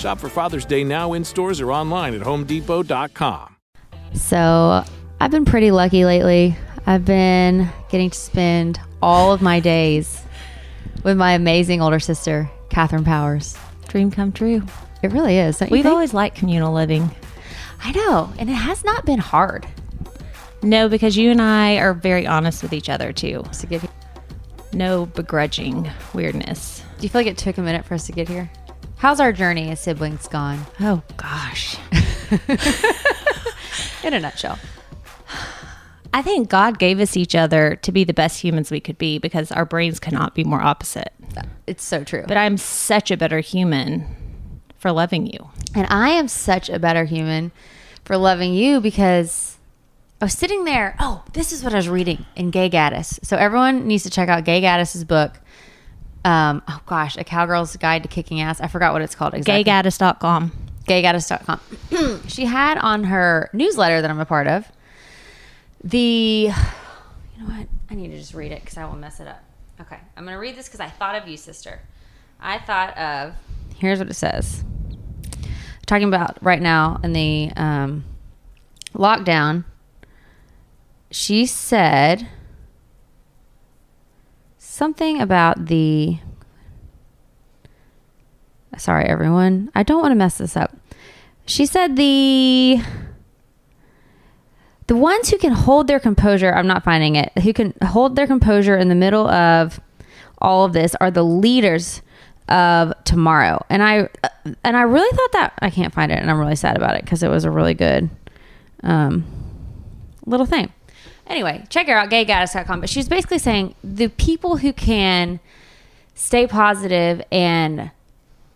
Shop for Father's Day now in stores or online at homedepot.com. So I've been pretty lucky lately. I've been getting to spend all of my days with my amazing older sister, Catherine Powers. Dream come true. It really is. don't We've think? always liked communal living. I know, and it has not been hard No, because you and I are very honest with each other too. to get here. No begrudging weirdness. Do you feel like it took a minute for us to get here? How's our journey as siblings gone? Oh gosh. In a nutshell. I think God gave us each other to be the best humans we could be because our brains cannot be more opposite. It's so true. But I'm such a better human for loving you. And I am such a better human for loving you because I was sitting there. Oh, this is what I was reading in Gay Gaddis. So everyone needs to check out Gay Gaddis's book. Um, oh gosh, A Cowgirl's Guide to Kicking Ass. I forgot what it's called exactly. Gaygaddis.com. gaygaddis.com. she had on her newsletter that I'm a part of the, you know what? I need to just read it because I will mess it up. Okay, I'm going to read this because I thought of you, sister. I thought of, here's what it says. Talking about right now in the um, lockdown, she said something about the sorry everyone. I don't want to mess this up. She said the the ones who can hold their composure i'm not finding it who can hold their composure in the middle of all of this are the leaders of tomorrow. And i and i really thought that i can't find it and i'm really sad about it because it was a really good um little thing anyway check her out gaygaddis.com but she's basically saying the people who can stay positive and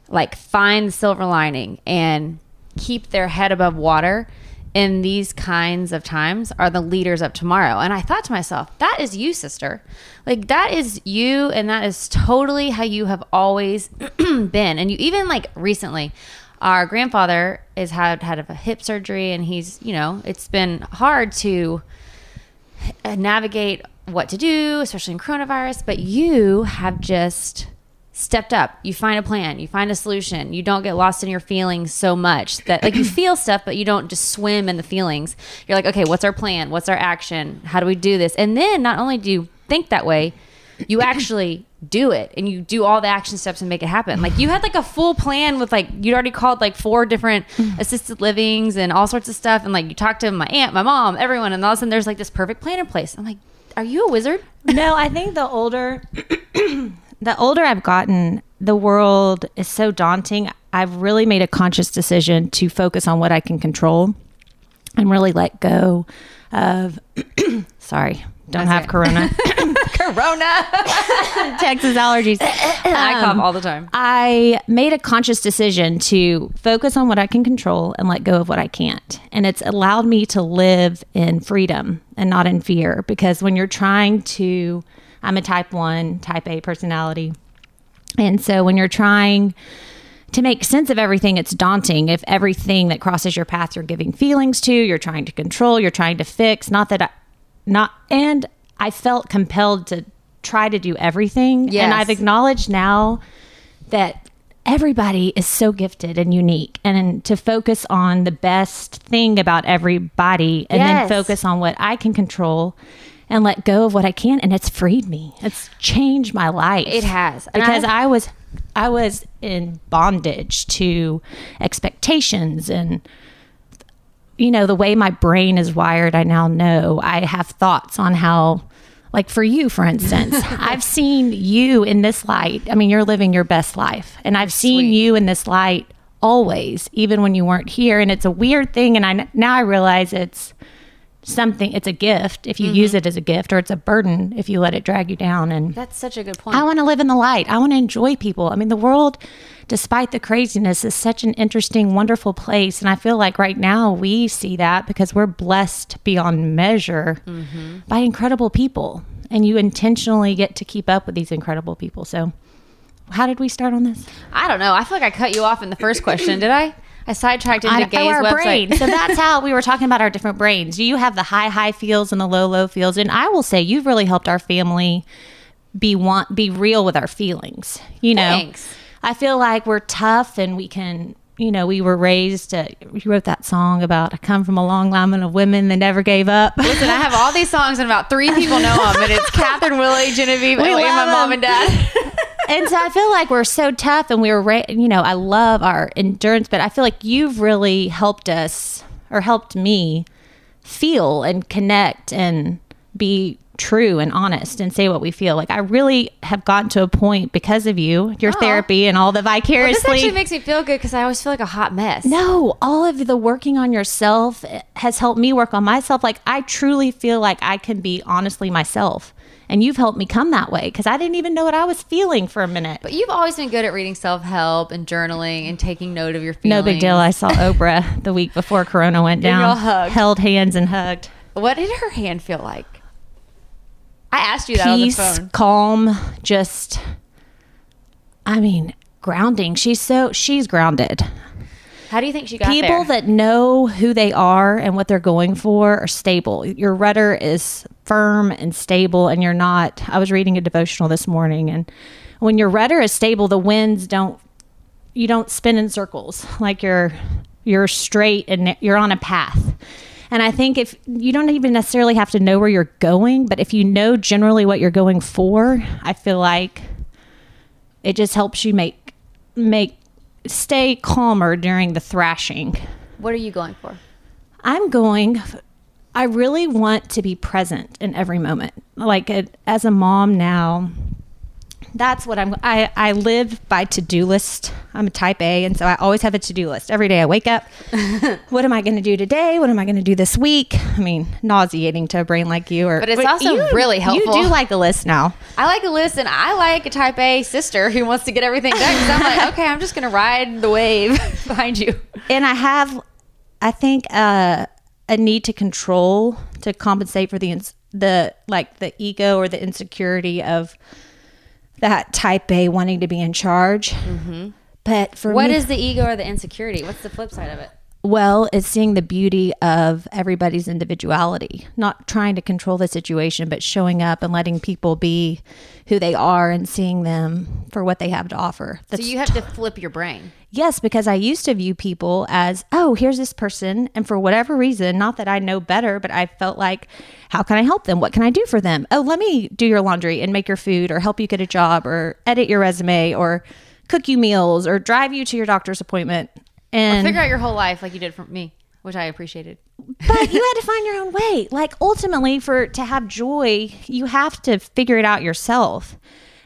like find the silver lining and keep their head above water in these kinds of times are the leaders of tomorrow. And I thought to myself, that is you, sister. Like that is you and that is totally how you have always been. And you even like recently our grandfather has had had a hip surgery and he's, you know, it's been hard to Uh, navigate what to do, especially in coronavirus, but you have just stepped up. You find a plan, you find a solution. You don't get lost in your feelings so much that like you feel stuff, but you don't just swim in the feelings. You're like, okay, what's our plan? What's our action? How do we do this? And then not only do you think that way, you actually do it and you do all the action steps and make it happen. Like you had like a full plan with like you'd already called like four different mm. assisted livings and all sorts of stuff and like you talked to my aunt, my mom, everyone and all of a sudden there's like this perfect plan in place. I'm like, are you a wizard? no, I think the older the older I've gotten, the world is so daunting. I've really made a conscious decision to focus on what I can control and really let go of sorry, don't have it. corona. Corona. Texas allergies. I cough all the time. I made a conscious decision to focus on what I can control and let go of what I can't. And it's allowed me to live in freedom and not in fear because when you're trying to, I'm a type 1, type A personality. And so when you're trying to make sense of everything, it's daunting. If everything that crosses your path, you're giving feelings to, you're trying to control, you're trying to fix. Not that I, not, and I felt compelled to try to do everything. Yes. And I've acknowledged now that everybody is so gifted and unique and to focus on the best thing about everybody and Yes. then focus on what I can control and let go of what I can and it's freed me. It's changed my life. It has. And Because I- I was I was in bondage to expectations and you know the way my brain is wired I now know. I have thoughts on how like for you for instance I've seen you in this light. I mean you're living your best life. And I've seen Sweet. you in this light always even when you weren't here. And it's a weird thing. And I now I realize it's something it's a gift if you use mm-hmm. it as a gift or it's a burden if you let it drag you down and That's such a good point. I want to live in the light. I want to enjoy people. I mean, the world, despite the craziness, is such an interesting, wonderful place. And I feel like right now we see that because we're blessed beyond measure mm-hmm. by incredible people. And you intentionally get to keep up with these incredible people. So, how did we start on this? I don't know. I feel like I cut you off in the first question. Did I? I sidetracked into Gay's our website. brain. So that's how we were talking about our different brains. You have the high high feels and the low low feels, and I will say you've really helped our family be want be real with our feelings. You know, Thanks. I feel like we're tough and we can. You know, we were raised. To, you wrote that song about I come from a long line of women that never gave up. Listen, I have all these songs and about three people know them, and it's Catherine, Willie, Genevieve, and my mom and dad. And so I feel like we're so tough and we were, ra- you know, I love our endurance, but I feel like you've really helped us or helped me feel and connect and be true and honest and say what we feel. Like I really have gotten to a point because of you, your Aw. therapy and all the vicariously. this vicariously. actually makes me feel good because I always feel like a hot mess. no, all of the working on yourself has helped me work on myself. Like I truly feel like I can be honestly myself. And you've helped me come that way because I didn't even know what I was feeling for a minute. But you've always been good at reading self help and journaling and taking note of your feelings. No big deal. I saw Oprah the week before Corona went down. Held hands and hugged. What did her hand feel like? I asked you that Peace, on the phone. calm, just I mean, grounding. She's so she's grounded. How do you think she got there? People there? that know who they are and what they're going for are stable. Your rudder is firm and stable and you're not I was reading a devotional this morning and when your rudder is stable, the winds don't you don't spin in circles like you're you're straight and you're on a path and i think if you don't even necessarily have to know where you're going but if you know generally what you're going for i feel like it just helps you make make stay calmer during the thrashing what are you going for? i'm going i really want to be present in every moment like uh, as a mom now that's what I'm. I I live by to do list. I'm a type A, and so I always have a to do list every day. I wake up. what am I going to do today? What am I going to do this week? I mean, nauseating to a brain like you. Or But it's also really helpful. You do like a list now. I like a list, and I like a type A sister who wants to get everything done. Because I'm like, okay, I'm just going to ride the wave behind you. and I have, I think, uh, a need to control to compensate for the ins- the like the ego or the insecurity of that type A wanting to be in charge. Mm-hmm. But for What me, is the ego or the insecurity? What's the flip side of it? Well, it's seeing the beauty of everybody's individuality, not trying to control the situation, but showing up and letting people be who they are and seeing them for what they have to offer. So you have to flip your brain. Yes, because I used to view people as, oh, here's this person. And for whatever reason, not that I know better, but I felt like, how can I help them? What can I do for them? Oh, let me do your laundry and make your food or help you get a job or edit your resume or cook you meals or drive you to your doctor's appointment. And Figure out your whole life like you did for me, which I appreciated. but you had to find your own way. Like ultimately for to have joy, you have to figure it out yourself.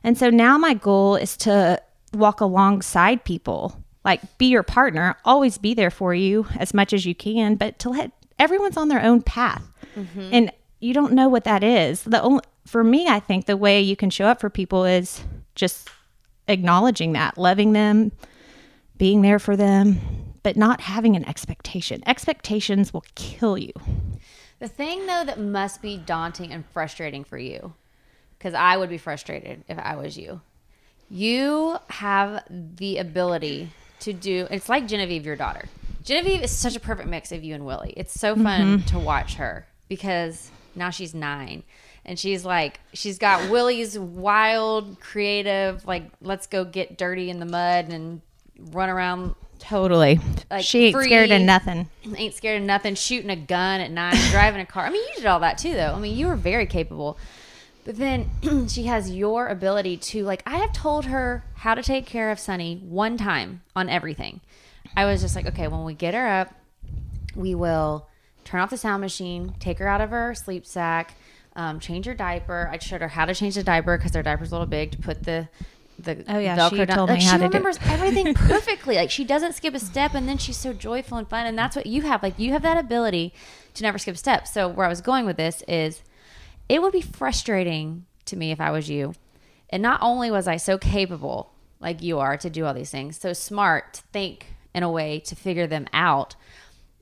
And so now my goal is to walk alongside people. Like be your partner, always be there for you as much as you can, but to let everyone's on their own path. Mm-hmm. And you don't know what that is. The only for me, I think the way you can show up for people is just acknowledging that, loving them, being there for them, but not having an expectation. Expectations will kill you. The thing though that must be daunting and frustrating for you, because I would be frustrated if I was you. You have the ability to do. It's like Genevieve, your daughter. Genevieve is such a perfect mix of you and Willie. It's so mm-hmm. fun to watch her because now she's nine. And she's like, she's got Willie's wild, creative, like, let's go get dirty in the mud and run around Totally. Like, she ain't scared of nothing. ain't scared of nothing, shooting a gun at nine, driving a car. I mean, you did all that too, though. I mean, you were very capable. But then she has your ability to, like, I have told her how to take care of Sunny one time on everything. I was just like, okay, when we get her up, we will turn off the sound machine, take her out of her sleep sack, um, change her diaper. I showed her how to change the diaper because her diaper's a little big to put the the Oh, yeah, Velcro she down. told me like, how she to do- remembers everything perfectly. like she doesn't skip a step, and then she's so joyful and fun. And that's what you have. Like you have that ability to never skip a step. So where I was going with this is, it would be frustrating to me if I was you. And not only was I so capable, like you are, to do all these things, so smart to think in a way to figure them out,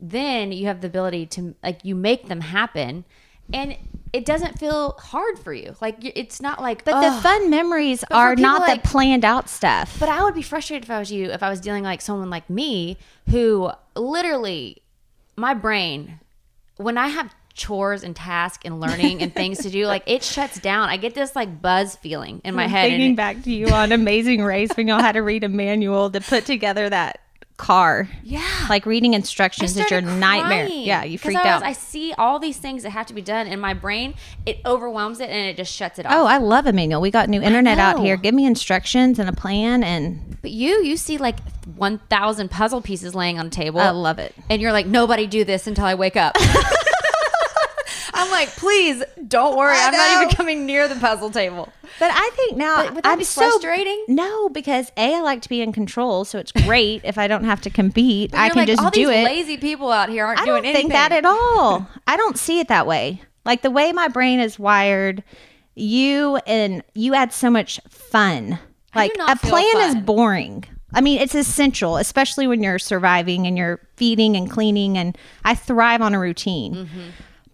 then you have the ability to, like, you make them happen. And it doesn't feel hard for you. Like, it's not like, But the fun memories for are not like- the planned out stuff. But I would be frustrated if I was you, if I was dealing like someone like me who literally, my brain, when I have chores and tasks and learning and things to do, like it shuts down. I get this like buzz feeling in my head. and Thinking back to you on Amazing Race when y'all had to read a manual to put together that car. Yeah. Like reading instructions is your started nightmare. Yeah, you freaked I was- out. I see all these things that have to be done in my brain. It overwhelms it and it just shuts it oh, off. Oh, I love a manual. We got new internet out here. Give me instructions and a plan, and But you, you see like 1,000 puzzle pieces laying on the table. I love it. And you're like, nobody do this until I wake up. I'm like, please don't worry. I'm not even coming near the puzzle table. But I think now But would that I'm be so frustrating? No, because a I like to be in control, so it's great if I don't have to compete. I can like, just all do these it. lazy people out here aren't I doing don't think that at all. I don't see it that way. Like the way my brain is wired, you and you add so much fun. Like a not feel plan is boring. I mean, it's essential, especially when you're surviving and you're feeding and cleaning. And I thrive on a routine. Mm-hmm.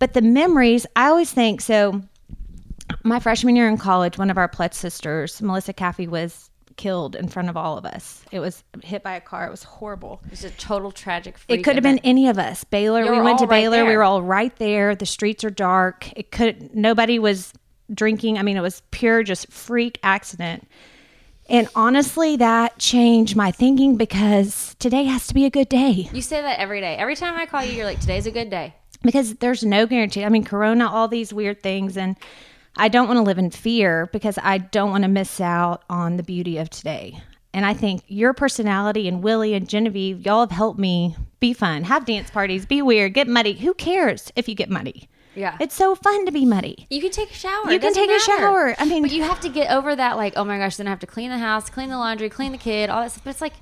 But the memories, I always think so. My freshman year in college, one of our pledge sisters, Melissa Caffey, was killed in front of all of us. It was hit by a car. It was horrible. It was a total tragic. It could have been any of us. Baylor, You we went to right Baylor. We were all right there. The streets are dark. It could nobody was drinking. I mean, it was pure just freak accident. And honestly, that changed my thinking because today has to be a good day. You say that every day. Every time I call you, you're like, "Today's a good day." Because there's no guarantee. I mean, Corona, all these weird things, and I don't want to live in fear because I don't want to miss out on the beauty of today. And I think your personality and Willie and Genevieve, y'all have helped me be fun, have dance parties, be weird, get muddy. Who cares if you get muddy? Yeah. It's so fun to be muddy. You can take a shower. You It can take a shower. I mean- but you have to get over that. Like, oh my gosh, then I have to clean the house, clean the laundry, clean the kid, all that stuff. But it's like,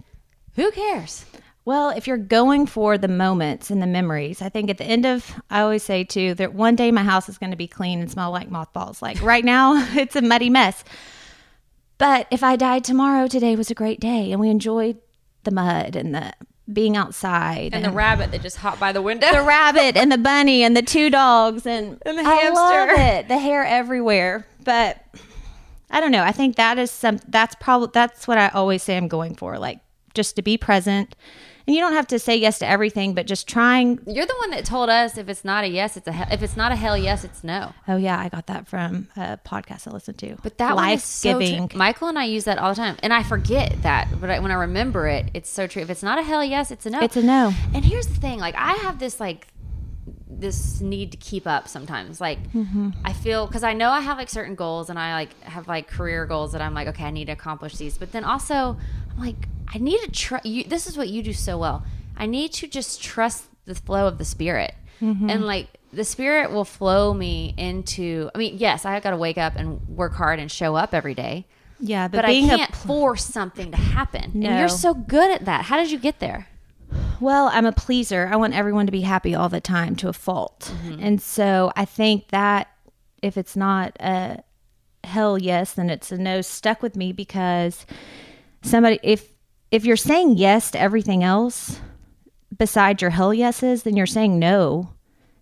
who cares? Well, if you're going for the moments and the memories, I think at the end of, I always say too, that one day my house is going to be clean and smell like mothballs. Like right now, it's a muddy mess. But if I died tomorrow, today was a great day and we enjoyed the mud and the being outside And the rabbit that just hopped by the window. the rabbit and the bunny and the two dogs and, And the I love hamster. it. The hair everywhere. But I don't know. I think that is some that's probably that's what I always say I'm going for. Like just to be present. And you don't have to say yes to everything, but just trying. You're the one that told us if it's not a yes, it's a hell. If it's not a hell yes, it's no. Oh yeah, I got that from a podcast I listened to. But that life so giving. Michael and I use that all the time, and I forget that. But I, when I remember it, it's so true. If it's not a hell yes, it's a no. It's a no. And here's the thing: like I have this like this need to keep up sometimes. Like Mm-hmm. I feel because I know I have like certain goals, and I like have like career goals that I'm like, okay, I need to accomplish these. But then also, I'm like, I need to trust. You, this is what you do so well. I need to just trust the flow of the spirit, Mm-hmm. and like the spirit will flow me into. I mean, yes, I got to wake up and work hard and show up every day. yeah, but, But I can't force something to happen. And No. you're so good at that. How did you get there? Well, I'm a pleaser. I want everyone to be happy all the time to a fault. And so I think that if it's not a hell yes, then it's a no stuck with me because somebody if if you're saying yes to everything else besides your hell yeses, then you're saying no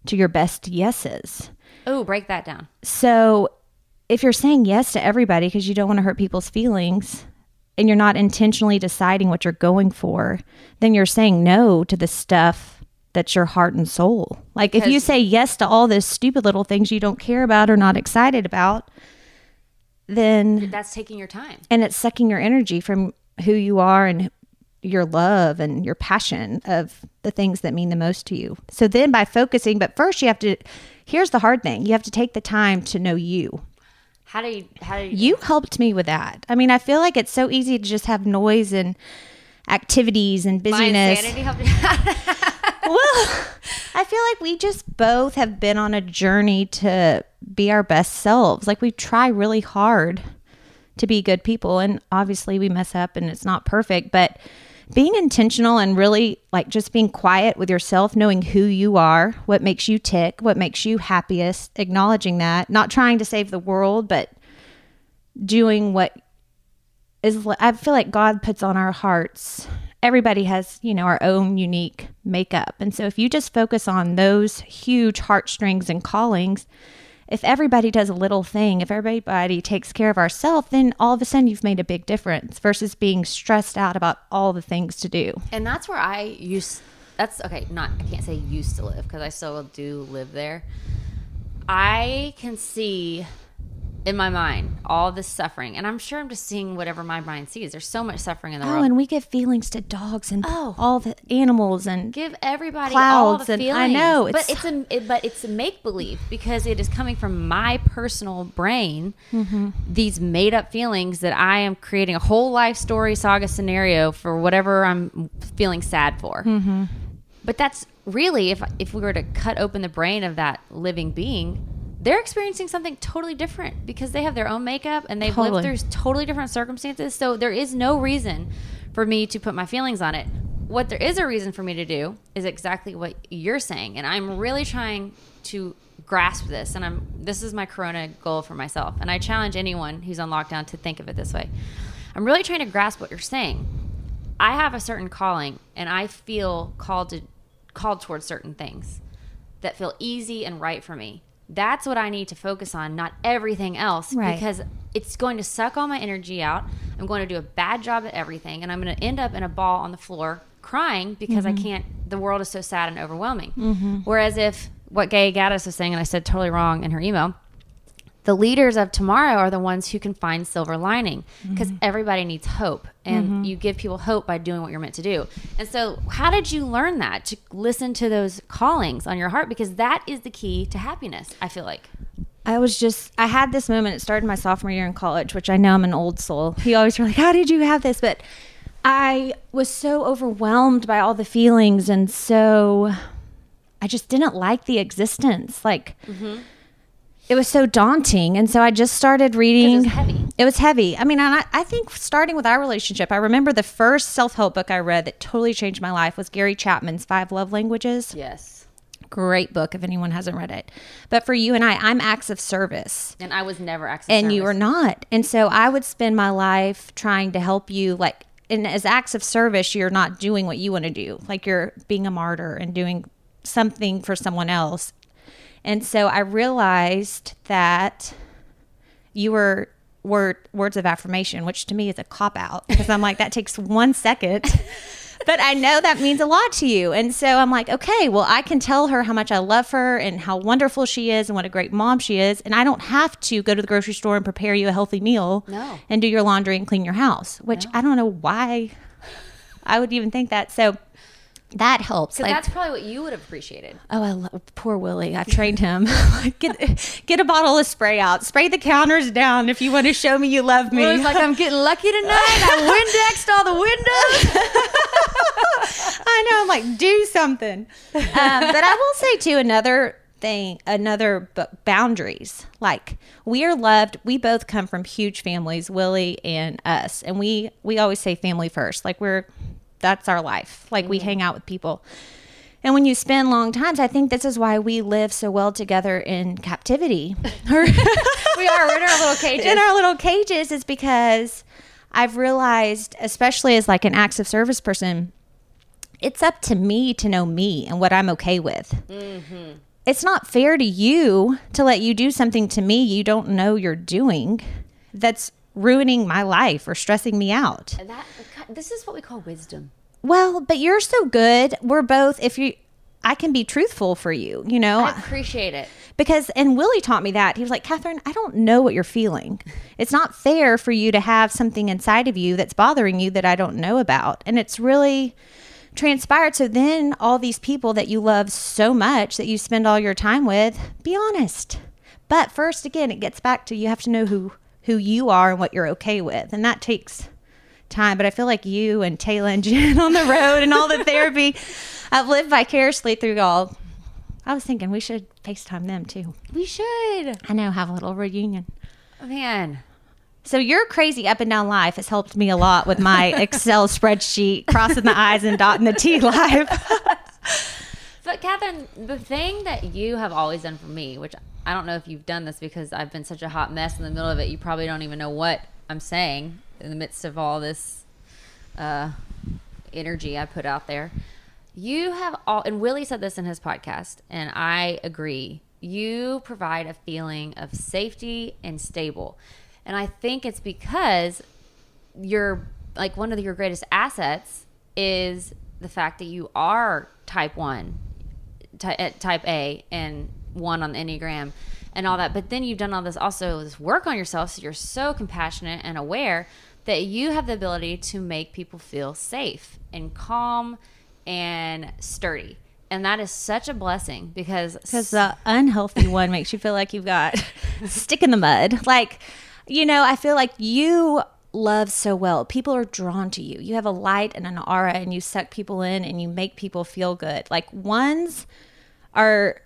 to your best yeses. Oh, break that down. So if you're saying yes to everybody because you don't want to hurt people's feelings, and you're not intentionally deciding what you're going for, then you're saying no to the stuff that's your heart and soul. Like if you say yes to all those stupid little things you don't care about or not excited about, then That's taking your time. and it's sucking your energy from who you are and your love and your passion of the things that mean the most to you. So then by focusing, but first you have to here's the hard thing. You have to take the time to know you. How do you? How do you? You helped me with that. I mean, I feel like it's so easy to just have noise and activities and my busyness. insanity helped you? well, I feel like we just both have been on a journey to be our best selves. Like we try really hard to be good people and obviously we mess up and it's not perfect, but being intentional and really like just being quiet with yourself, knowing who you are, what makes you tick, what makes you happiest, acknowledging that, not trying to save the world, but doing what is I feel like God puts on our hearts. Everybody has, you know, our own unique makeup. And so if you just focus on those huge heartstrings and callings, if everybody does a little thing, if everybody takes care of ourselves, then all of a sudden you've made a big difference versus being stressed out about all the things to do. and that's where I used. That's okay. Not I can't say used to live because I still do live there. I can see in my mind all this suffering, and I'm sure I'm just seeing whatever my mind sees. There's so much suffering in the Oh, world. Oh, and we give feelings to dogs and Oh. all the animals and give everybody all Clouds the and- feelings. I know, it's, but it's- it's a it, but it's a make believe because it is coming from my personal brain. Mm-hmm. These made up feelings that I am creating a whole life story saga scenario for whatever I'm feeling sad for. Mm-hmm. But that's really if if we were to cut open the brain of that living being. They're experiencing something totally different because they have their own makeup and they've Totally. lived through totally different circumstances. So there is no reason for me to put my feelings on it. What there is a reason for me to do is exactly what you're saying, and I'm really trying to grasp this. And I'm this is my Corona goal for myself, and I challenge anyone who's on lockdown to think of it this way. I'm really trying to grasp what you're saying. I have a certain calling, and I feel called to called towards certain things that feel easy and right for me. That's what I need to focus on, not everything else, Right. because it's going to suck all my energy out. I'm going to do a bad job at everything, and I'm going to end up in a ball on the floor crying because I mm-hmm. can't. The world is so sad and overwhelming. Mm-hmm. Whereas if what Gay Gaddis was saying, and I said totally wrong in her email, the leaders of tomorrow are the ones who can find silver lining because mm-hmm. everybody needs hope and mm-hmm. you give people hope by doing what you're meant to do and so how did you learn that to listen to those callings on your heart because that is the key to happiness i feel like I was just, I had this moment. It started my sophomore year in college, which I know I'm an old soul. He always were like, How did you have this? But I was so overwhelmed by all the feelings. And so I just didn't like the existence. Like, mm-hmm. It was so daunting. And so I just started reading. was heavy. It was heavy. I mean, and I, I think starting with our relationship, I remember the first self help book I read that totally changed my life was Gary Chapman's Five Love Languages yes great book if anyone hasn't read it. But for you and I, I'm acts of service. and i was never access And you service. are not. And so I would spend my life trying to help you like and as acts of service, you're not doing what you want to do. Like you're being a martyr and doing something for someone else. And so I realized that you were word words of affirmation, which to me is a cop out because I'm like that takes one second. but I know that means a lot to you. And so I'm like, okay, well, I can tell her how much I love her and how wonderful she is and what a great mom she is. And I don't have to go to the grocery store and prepare you a healthy meal No. and do your laundry and clean your house, which I don't know why I would even think that. So that helps. Like, that's probably what you would have appreciated Oh, I love poor Willie. I've trained him. get get a bottle of spray out. Spray the counters down if you want to show me you love me. Willie's like i'm getting lucky tonight i windexed all the windows I know. I'm like, do something. Um, but I will say too another thing, another b- boundaries. Like we are loved. We both come from huge families, Willie and us, and we we always say family first. Like we're that's our life. Like we mm-hmm. hang out with people. And when you spend long times, I think this is why we live so well together in captivity. we are we're in our little cages in our little cages is because I've realized, especially as like an acts of service person, it's up to me to know me and what I'm okay with. Mm-hmm. It's not fair to you to let you do something to me you don't know you're doing. That's ruining my life or stressing me out. That this is what we call wisdom. Well, but you're so good. We're both if you I can be truthful for you, you know. I appreciate it. because and Willie taught me that. He was like, "Catherine, I don't know what you're feeling. It's not fair for you to have something inside of you that's bothering you that I don't know about." And it's really transpired. So then all these people that you love so much that you spend all your time with, be honest. But first again, it gets back to you have to know who who you are and what you're okay with. And that takes time. But I feel like you and Taylor and Jen on the road and all the therapy, I've lived vicariously through y'all. I was thinking we should FaceTime them too. We should. I know, have a little reunion. Man. So your crazy up and down life has helped me a lot with my Excel spreadsheet, crossing the I's and dotting the T life. But Catherine, the thing that you have always done for me, which I don't know if you've done this because I've been such a hot mess in the middle of it, you probably don't even know what I'm saying in the midst of all this uh, energy I put out there. You have all, and Willie said this in his podcast, and I agree. You provide a feeling of safety and stable. And I think it's because your like one of your greatest assets is the fact that you are type 1 ty- uh, type A and one on the Enneagram and all that. But then you've done all this also this work on yourself, so you're so compassionate and aware that you have the ability to make people feel safe and calm and sturdy. And that is such a blessing because Because the unhealthy one makes you feel like you've got stick in the mud. Like, you know, I feel like you love so well. People are drawn to you. You have a light and an aura, and you suck people in and you make people feel good. Like, ones are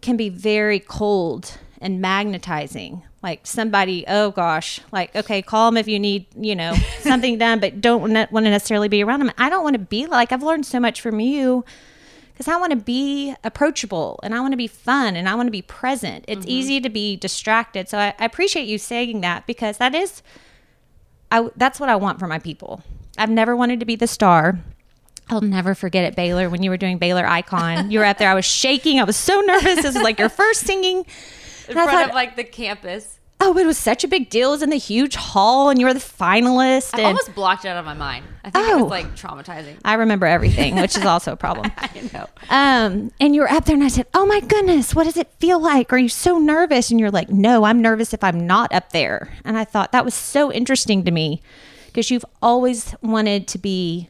can be very cold and magnetizing. Like somebody, oh gosh, like okay, call them if you need, you know, something done, but don't want to necessarily be around them. I don't want to be like I've learned so much from you because I want to be approachable and I want to be fun and I want to be present. It's mm-hmm. easy to be distracted, so I, I appreciate you saying that because that is, I that's what I want for my people. I've never wanted to be the star. I'll never forget it, Baylor, when you were doing Baylor Icon. You were up there. I was shaking. I was so nervous. This was like your first singing. In front thought, of like the campus. oh, it was such a big deal. It was in the huge hall, and you were the finalist. I and almost blocked it out of my mind. I think it Oh. was like traumatizing. I remember everything, which is also a problem. I know. Um, and you were up there, and I said, "Oh my goodness, what does it feel like? Are you so nervous?" And you're like, "No, I'm nervous if I'm not up there." And I thought that was so interesting to me because you've always wanted to be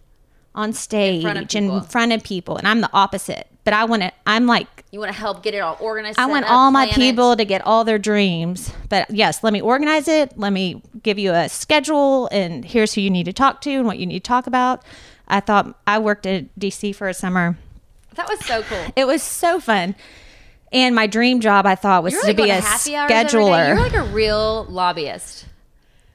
on stage front in front of people, and I'm the opposite. But I want to. I'm like You want to help get it all organized. I want up, all my plan it. people to get all their dreams. But yes, let me organize it. Let me give you a schedule and here's who you need to talk to and what you need to talk about. I thought I worked at DC for a summer. That was so cool. It was so fun. And my dream job I thought was You're to like be a to happy hours every day. scheduler You're like a real lobbyist.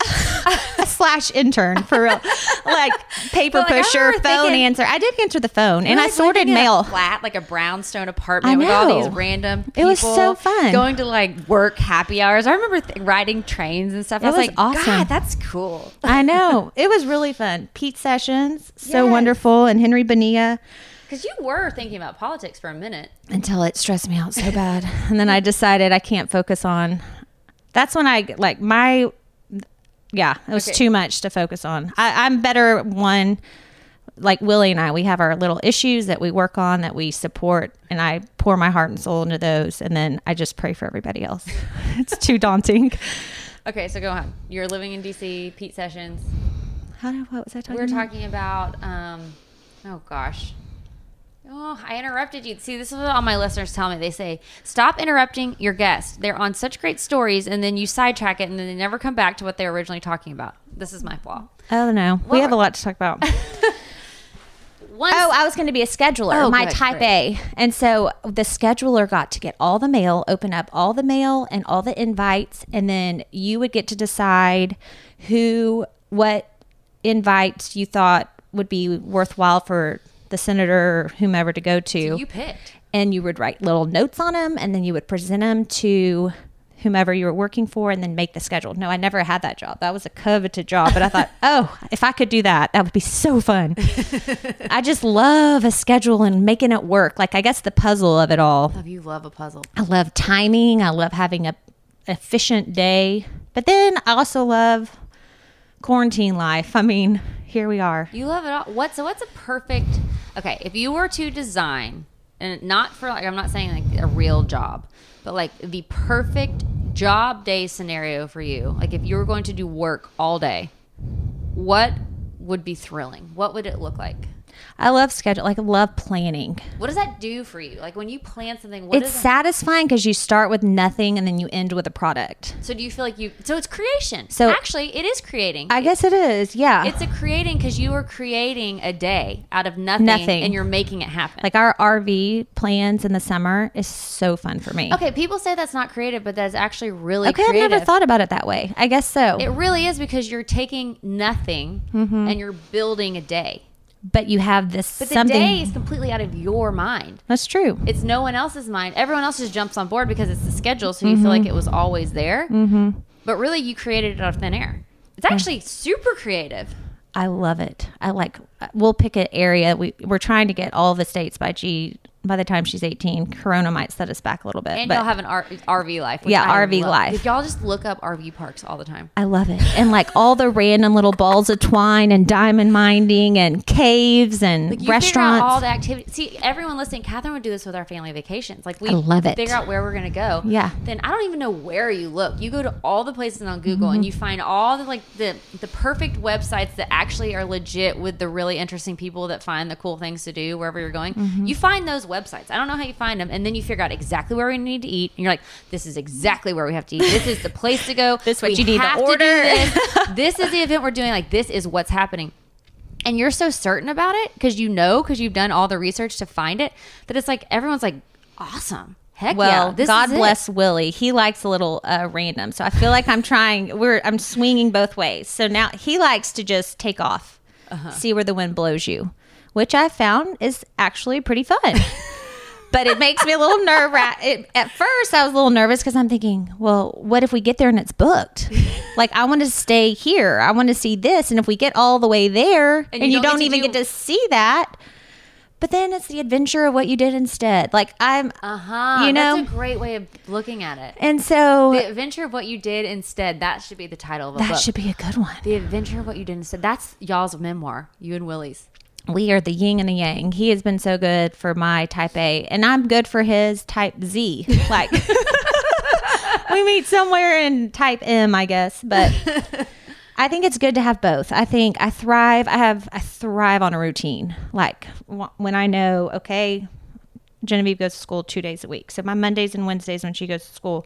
slash intern for real. like paper like, pusher, ah, phone thinking- answer. I did answer the phone and I sorted mail. flat, like a brownstone apartment with all these random. It was so fun. Going to like work happy hours. I remember th- riding trains and stuff. I was, was like, awesome. God, that's cool. I know. It was really fun. Pete Sessions, so Yes. wonderful, and Henry Bonilla. Because you were thinking about politics for a minute. until it stressed me out so bad. And then I decided I can't focus on. That's when I like my. Yeah, it was Okay. too much to focus on. I, I'm better one. Like Willie and I, we have our little issues that we work on that we support, and I pour my heart and soul into those, and then I just pray for everybody else. it's too daunting. Okay, so go on. You're living in DC. Pete Sessions. How do, what was I talking? We're about? talking about. um Oh gosh. Oh, I interrupted you. See, this is what all my listeners tell me. They say, "Stop interrupting your guest. They're on such great stories, and then you sidetrack it, and then they never come back to what they were originally talking about." This is my flaw. Oh no, we have a lot to talk about. Oh, Once, Oh, I was going to be a scheduler, Oh, my good, type great. A. And so the scheduler got to get all the mail, open up all the mail and all the invites, and then you would get to decide who, what invites you thought would be worthwhile for the senator or whomever to go to. you picked. and you would write little notes on them, and then you would present them to whomever you were working for and then make the schedule. No, I never had that job. That was a coveted job, but I thought, oh, if I could do that, that would be so fun. I just love a schedule and making it work. Like I guess the puzzle of it all. Love you. Love a puzzle. I love timing. I love having a efficient day. But then I also love quarantine life. I mean, here we are. You love it all. What? So what's a perfect? Okay, if you were to design, and not for like, I'm not saying like a real job, but like the perfect job day scenario for you. Like if you were going to do work all day, what would be thrilling? What would it look like? I love schedule, like I love planning. What does that do for you? Like when you plan something, what It's is satisfying because you start with nothing and then you end with a product. So do you feel like you? So it's creation. So- actually, it is creating. I guess it is, yeah. it's a creating because you are creating a day out of nothing, Nothing. and you're making it happen. like our RV plans in the summer is so fun for me. okay, people say that's not creative, but that's actually really Okay, creative. I've never thought about it that way. I guess so. It really is because you're taking nothing Mm-hmm. and you're building a day. But you have this But the day is completely out of your mind. That's true. It's no one else's mind. Everyone else just jumps on board because it's the schedule, so you feel like it was always there. Mm-hmm. But really, you created it out of thin air. It's actually super creative. I love it. I like. We'll pick an area. We we're trying to get all the states by G. By the time she's eighteen, Corona might set us back a little bit. And but y'all have an R- RV life. Yeah, I RV love. life. If y'all just look up RV parks all the time. I love it. And like all the random little balls of twine and diamond minding and caves and Like restaurants. all the activities. See, everyone listening, Catherine would do this with our family vacations. Like we I love it. figure out where we're gonna go. Yeah. Then I don't even know where you look. You go to all the places on Google and you Mm-hmm. find all the like the the perfect websites that actually are legit with the really interesting people that find the cool things to do wherever you're going. Mm-hmm. You find those websites. I don't know how you find them, and then you figure out exactly where we need to eat. And you're like, this is exactly where we have to eat. This is the place to go. This is what We you need to order." do this. this is the event we're doing. Like this is what's happening and you're so certain about it because you know because you've done all the research to find it that it's like everyone's like awesome heck well, yeah this God is it. bless Willie. He likes a little uh, random. So I feel like I'm trying. We're I'm swinging both ways. So now he likes to just take off, Uh-huh. see where the wind blows you, which I found is actually pretty fun. but it makes me a little nerve wracked. At first, I was a little nervous because I'm thinking, well, what if we get there and it's booked? like I want to stay here. I want to see this, and if we get all the way there and, you you, don't don't, even do- get to see that. But then it's the adventure of what you did instead. Like I'm, uh-huh you know, that's a great way of looking at it and so the adventure of what you did instead that should be the title of a that book should be a good one. the adventure of what you did instead that's y'all's memoir you and willie's We are the yin and the yang. He has been so good for my type A, and I'm good for his type Z. Like we meet somewhere in type M, I guess. But I think it's good to have both. I think I thrive. I have I thrive on a routine. Like wh- when I know, okay, Genevieve goes to school two days a week. So my Mondays and Wednesdays when she goes to school,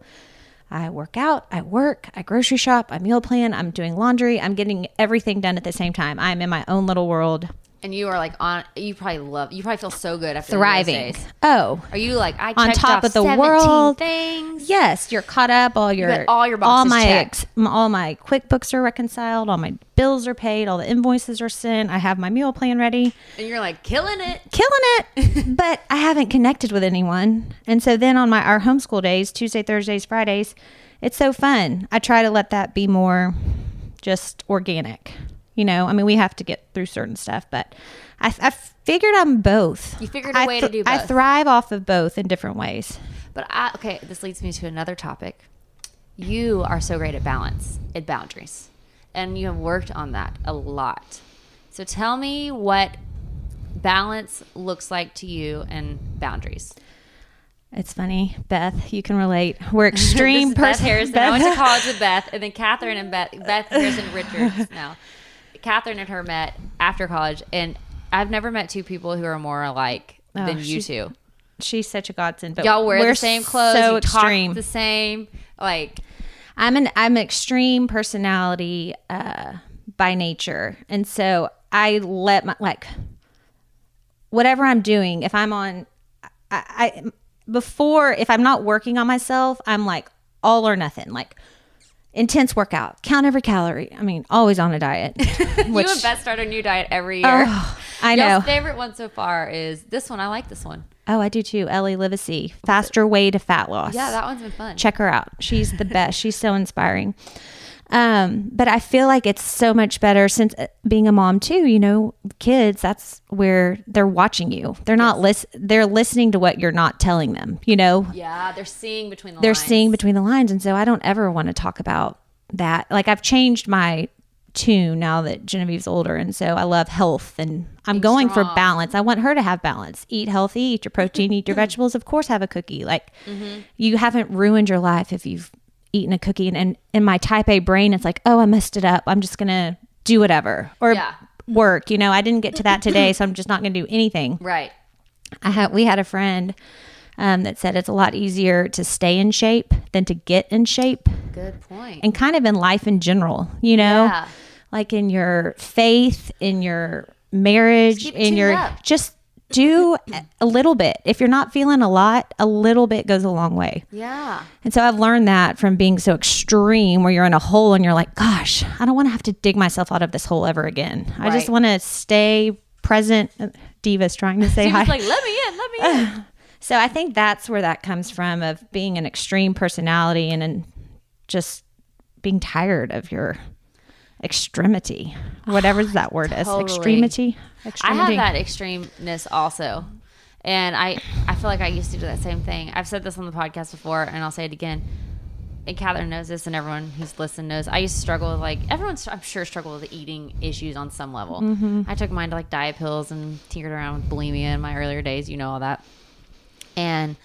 I work out, I work, I grocery shop, I meal plan, I'm doing laundry, I'm getting everything done at the same time. I'm in my own little world, and you are like on you probably love you probably feel so good after thriving. Oh, are you like i On checked top off of the 17 world. things Yes, you're caught up. All your got all your all my checked. all my QuickBooks are reconciled. All my bills are paid. All the invoices are sent. I have my meal plan ready. and you're like killing it Killing it, but I haven't connected with anyone. And so then on my our homeschool days, Tuesday, Thursdays, Fridays, it's so fun. I try to let that be more just organic. You know, I mean, we have to get through certain stuff, but I, I figured I'm both. You figured a I way to do both. I thrive off of both in different ways. But I, okay, this leads me to another topic. You are so great at balance, at boundaries, and you have worked on that a lot. So tell me what balance looks like to you and boundaries. It's funny, Beth. You can relate. We're extreme is Beth person. Harrison. I went to college with Beth, and then Catherine and Beth, Beth Harrison Richards. Now, Catherine and her met after college, and I've never met two people who are more alike Oh, than you two. She's such a godsend. But Y'all wear we're the same clothes. So extreme. talk the same. Like I'm an I'm extreme personality uh, by nature, and so I let my like whatever I'm doing. If I'm on, I, I before if I'm not working on myself, I'm like all or nothing. Like intense workout, count every calorie. I mean, always on a diet. which you and Beth start a new diet every oh, year. Oh, I Y'all's favorite one so far is this one. I like this one. Oh, I do too. Ellie Livesey, faster way to fat loss. Yeah, that one's been fun. check her out. She's the best. She's so inspiring. Um, but I feel like it's so much better since uh, being a mom too. You know, kids. That's where they're watching you. They're not lis- They're listening to what you're not telling them. You know, Yeah, they're seeing between the they're lines. seeing between the lines, and so I don't ever want to talk about that. Like I've changed my tune now that Genevieve's older. And so I love health and I'm going for balance. I want her to have balance. Eat healthy, eat your protein, eat your vegetables. Of course, have a cookie. Like you haven't ruined your life if you've eaten a cookie. And, and in my type A brain, it's like, oh, I messed it up. I'm just going to do whatever or Yeah. work. You know, I didn't get to that today. So I'm just not going to do anything. Right. I had we had a friend um, that said it's a lot easier to stay in shape than to get in shape, Good point. and kind of in life in general. You know, Yeah. like in your faith, in your marriage, in your up. just do a little bit. If you're not feeling a lot, a little bit goes a long way. yeah. And so I've learned that from being so extreme where you're in a hole and you're like, gosh, I don't want to have to dig myself out of this hole ever again. I just want to stay present. Uh, Diva's trying to say hi. like, let me in, let me in. So I think that's where that comes from of being an extreme personality and, and just being tired of your extremity, whatever that word is. Totally. I have that extremeness also. And I, I feel like I used to do that same thing. I've said this on the podcast before, and I'll say it again. And Catherine knows this, and everyone who's listened knows. I used to struggle with like everyone's. I'm sure struggled with eating issues on some level. Mm-hmm. I took mine to like diet pills and tinkered around with bulimia in my earlier days. You know all that. And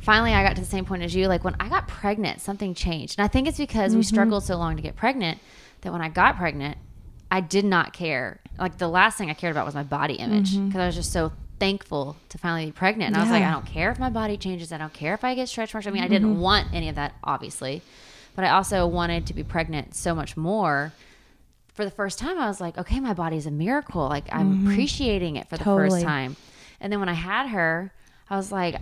finally, I got to the same point as you. Like when I got pregnant, something changed, and I think it's because Mm-hmm. we struggled so long to get pregnant that when I got pregnant, I did not care. Like the last thing I cared about was my body image because I was just so thankful to finally be pregnant. And I was like, Mm-hmm. I don't care if my body changes. I don't care if I get stretch marks. I mean, I didn't Mm-hmm. want any of that, obviously, but I also wanted to be pregnant so much more. For the first time, I was like, okay, my body's a miracle. Like I'm appreciating it for the Mm-hmm. Totally. first time. And then when I had her, I was like,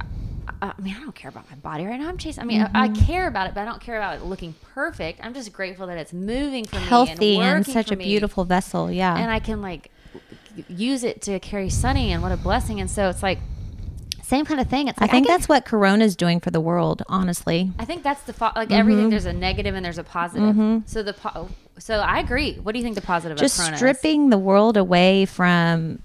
I, I mean, I don't care about my body right now. I'm chasing. I mean, I, I Mm-hmm. care about it, but I don't care about it looking perfect. I'm just grateful that it's moving for me, Healthy and, and such a me, beautiful vessel. Yeah. and I can like use it to carry Sunny, and what a blessing. And so it's like same kind of thing. It's like, I think get- that's what Corona is doing for the world, honestly. I think that's the fo- like Mm-hmm. everything. There's a negative and there's a positive. So the po- so I agree. What do you think the positive Just of Corona is? stripping the world away from,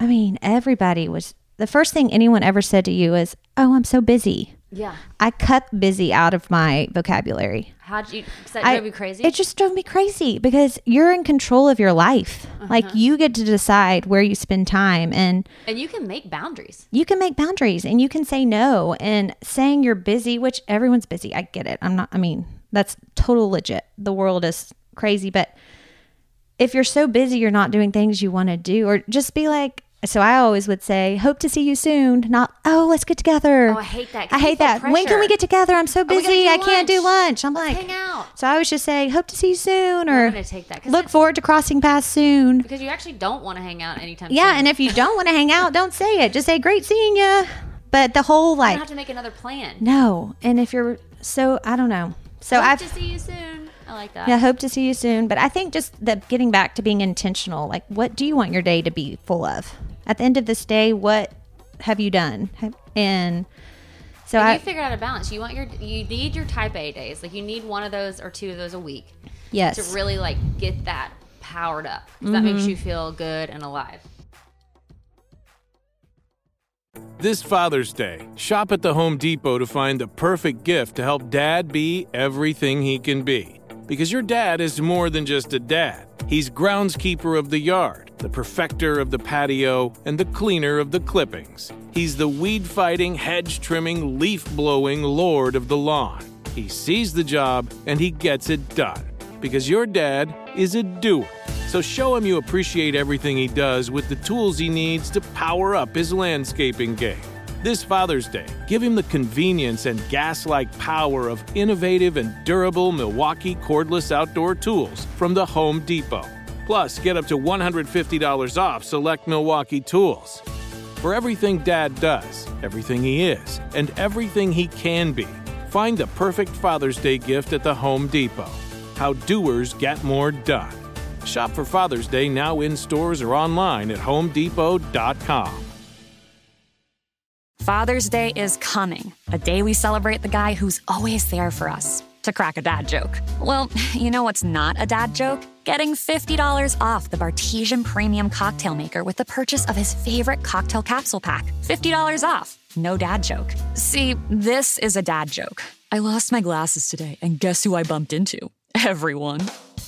I mean, everybody was, the first thing anyone ever said to you is, oh, I'm so busy. Yeah. I cut busy out of my vocabulary. How'd you? Does that I- drove you crazy? It just drove me crazy because you're in control of your life. Like Uh-huh. you get to decide where you spend time and and you can make boundaries. you can make boundaries and you can say no and saying you're busy, which everyone's busy. I get it. I'm not, I mean, that's total legit. The world is crazy, but if you're so busy, you're not doing things you want to do or just be like, so I always would say, hope to see you soon. Not, oh, let's get together. Oh, I hate that, I hate you that. When can we get together? I'm so busy. I can't do lunch. I'm Let's like, hang out. so I always just say, hope to see you soon or that, look forward to crossing paths soon. because you actually don't want to hang out anytime. Yeah. soon. And if you don't want to hang out, don't say it. Just say, great seeing you. But the whole you like, don't have to make another plan. no. And if you're so, I don't know. So Hope I've, to see you soon. I like that. yeah, hope to see you soon. But I think just the getting back to being intentional, like what do you want your day to be full of? At the end of this day, what have you done? And so And I, you figured out a balance. You want your you need your type A days. Like you need one of those or two of those a week yes, to really like get that powered up. 'Cause That Mm-hmm. makes you feel good and alive. This Father's Day, shop at the Home Depot to find the perfect gift to help dad be everything he can be. Because your dad is more than just a dad. He's groundskeeper of the yard, the perfecter of the patio, and the cleaner of the clippings. He's the weed fighting, hedge trimming, leaf blowing lord of the lawn. He sees the job and he gets it done. Because your dad is a doer. So show him you appreciate everything he does with the tools he needs to power up his landscaping game. This Father's Day, give him the convenience and gas like power of innovative and durable Milwaukee cordless outdoor tools from the Home Depot. Plus, get up to $150 off select Milwaukee tools. For everything Dad does, everything he is, and everything he can be, find the perfect Father's Day gift at the Home Depot. How doers get more done. Shop for Father's Day now in stores or online at homedepot.com. Father's Day is coming, a day we celebrate the guy who's always there for us. To crack a dad joke. Well, you know what's not a dad joke? Getting $50 off the Bartesian Premium Cocktail Maker with the purchase of his favorite cocktail capsule pack. $50 off. No dad joke. See, this is a dad joke. I lost my glasses today, and guess who I bumped into? Everyone.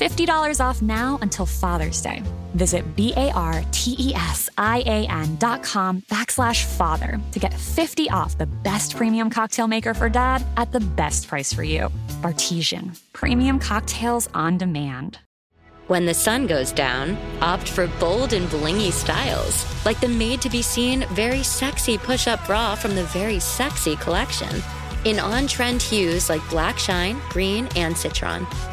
$50 off now until Father's Day. Visit B-A-R-T-E-S-I-A-N dot com backslash father to get 50 off the best premium cocktail maker for dad at the best price for you. Bartesian. Premium cocktails on demand. When the sun goes down, opt for bold and blingy styles, like the made to be seen, very sexy push up bra from the Very Sexy collection. In on trend hues like black shine, green, and citron.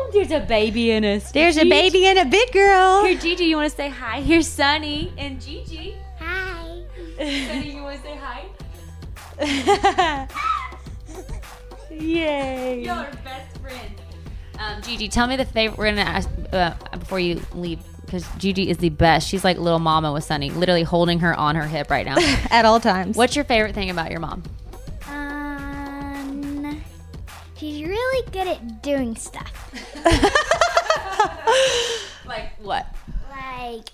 Oh, there's a baby in us. There's a baby and a big girl. Here, Gigi, you want to say hi? Here's Sunny and Gigi. Hi. Sunny, you want to say hi? Yay. You're best friend. Um, Gigi, tell me the favorite. We're gonna ask uh, before you leave because Gigi is the best. She's like little mama with Sunny, literally holding her on her hip right now. At all times. What's your favorite thing about your mom? Really good at doing stuff. Like what? Like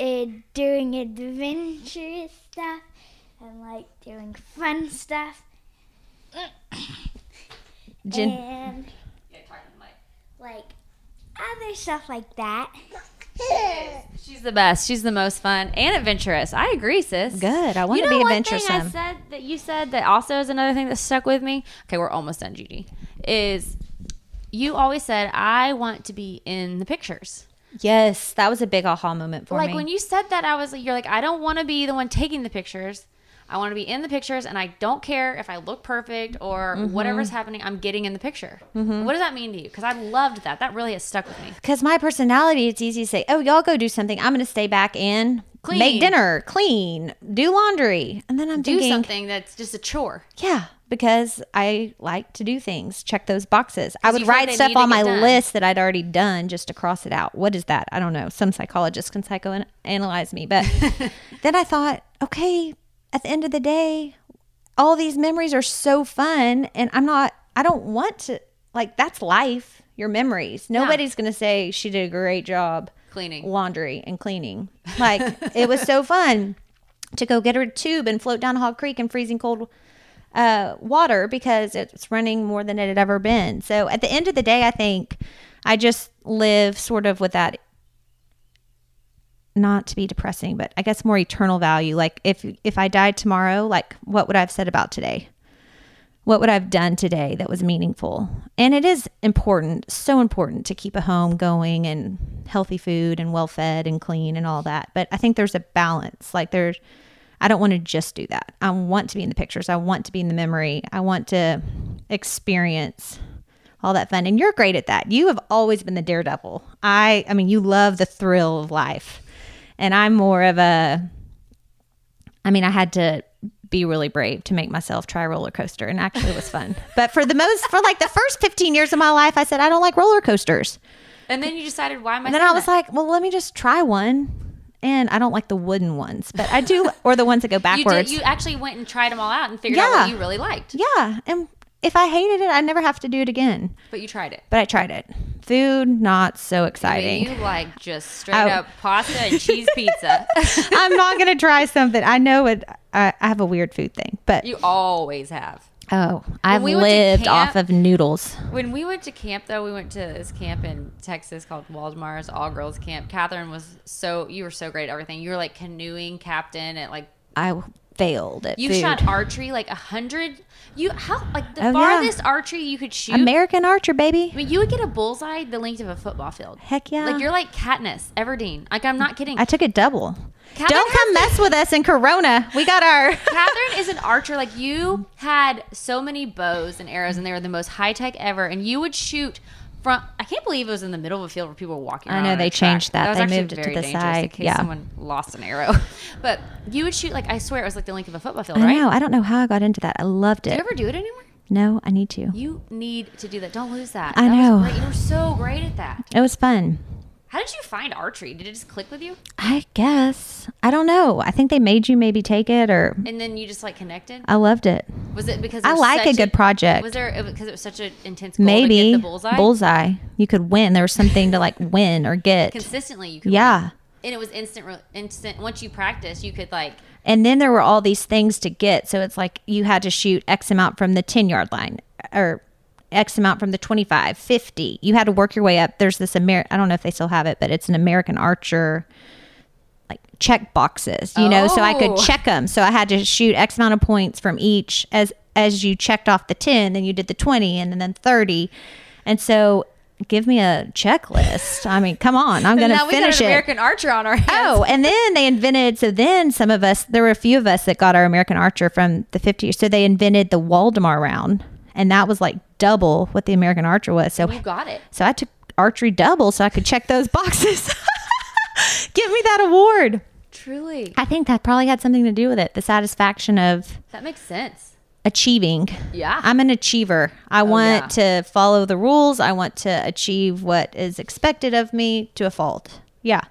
uh, doing adventurous stuff and like doing fun stuff. Jen- and like other stuff like that. She's the best. She's the most fun and adventurous. I agree, sis. Good. I want you to know be one adventuresome. Thing I said that you said that also is another thing that stuck with me. Okay, we're almost done, Gigi. Is you always said I want to be in the pictures. yes, that was a big aha moment for like me. Like when you said that, I was like, you're like, I don't want to be the one taking the pictures. I want to be in the pictures, and I don't care if I look perfect or Mm-hmm. whatever's happening. I'm getting in the picture. What does that mean to you? Because I loved that. That really has stuck with me. Because my personality, it's easy to say, oh, y'all go do something. I'm going to stay back in, Clean. make dinner, clean, do laundry. And then I'm Do thinking, something that's just a chore. yeah, because I like to do things, check those boxes. I would write stuff on my done. list that I'd already done just to cross it out. What is that? I don't know. Some psychologist can psychoanalyze me. But then I thought, okay, at the end of the day, all these memories are so fun. And I'm not, I don't want to, like, that's life, your memories. Nobody's going to say she did a great job Cleaning. laundry and cleaning. Like it was so fun to go get her a tube and float down Hog Creek in freezing cold uh, water because it's running more than it had ever been. So at the end of the day, I think I just live sort of with that. Not to be depressing, but I guess more eternal value. Like if if I died tomorrow, like what would I have said about today? what would I have done today that was meaningful? And it is important, so important to keep a home going and healthy food and well fed and clean and all that. But I think there's a balance. Like there's, I don't want to just do that. I want to be in the pictures. I want to be in the memory. I want to experience all that fun. And you're great at that. You have always been the daredevil. I, I mean, you love the thrill of life. And I'm more of a, I mean, I had to be really brave to make myself try a roller coaster and actually it was fun. but for the most for like the first 15 years of my life, I said I don't like roller coasters. And then you decided, why am I? And then I was that? like, well, let me just try one. And I don't like the wooden ones, but I do or the ones that go you backwards. did. You actually went and tried them all out and figured out what you really liked. yeah, and if I hated it, I'd never have to do it again. But you tried it. But I tried it. Food not so I mean, exciting. you like just straight I- up pasta and cheese pizza. I'm not going to try something. I know it I, I have a weird food thing, but you always have. Oh, I've we lived camp- off of noodles. When we went to camp, though, we went to this camp in Texas called Waldemars All Girls Camp. Catherine was so you were so great at everything. You were like canoeing captain at like I failed at you food. shot archery like a hundred. You how like the Oh, yeah. farthest archery you could shoot. American Archer, baby. I mean, you would get a bullseye the length of a football field. Heck yeah. Like you're like Katniss Everdeen. Like I'm not kidding. I took a double. Catherine Don't come mess with us in Corona. We got our. Catherine is an archer. Like you had so many bows and arrows, and they were the most high tech ever. And you would shoot from. I can't believe it was in the middle of a field where people were walking. I know, they track. changed that. They moved it to the side. case Yeah. someone lost an arrow, but you would shoot like I swear it was like the length of a football field, I right? know. I don't know how I got into that. I loved Do it. you ever do it anymore? no, I need to. You need to do that. Don't lose that. I That know. You were so great at that. It was fun. How did you find archery? Did it just click with you, I guess. I don't know. I think they made you maybe take it, or and then you just like connected? I loved it. Was it because I it was like a good project. Was there because it was such an intense goal Maybe to get the bullseye? You could win. There was something to like win or get. consistently you could Yeah. win. and it was instant instant once you practice you could like And then there were all these things to get. So it's like you had to shoot X amount from the 10 yard line or X amount from the 25, 50. You had to work your way up. There's this Amer I don't know if they still have it, but it's an American Archer like check boxes, you know, so I could Oh. check them. So I had to shoot X amount of points from each as as you checked off the 10, then you did the 20 and then 30. And so give me a checklist. I mean, come on. I'm going to finish an it. American Archer on our hands. Oh, and then they invented. So then some of us, there were a few of us that got our American Archer from the 50s. So they invented the Waldemar round, and that was like double what the American Archer was. So you got it. So I took archery double so I could check those boxes. Give me that award. Truly, I think that probably had something to do with it. The satisfaction of that makes sense. achieving. Yeah. I'm an achiever. I oh, want to follow the rules. I want to achieve what is expected of me to a fault. Yeah.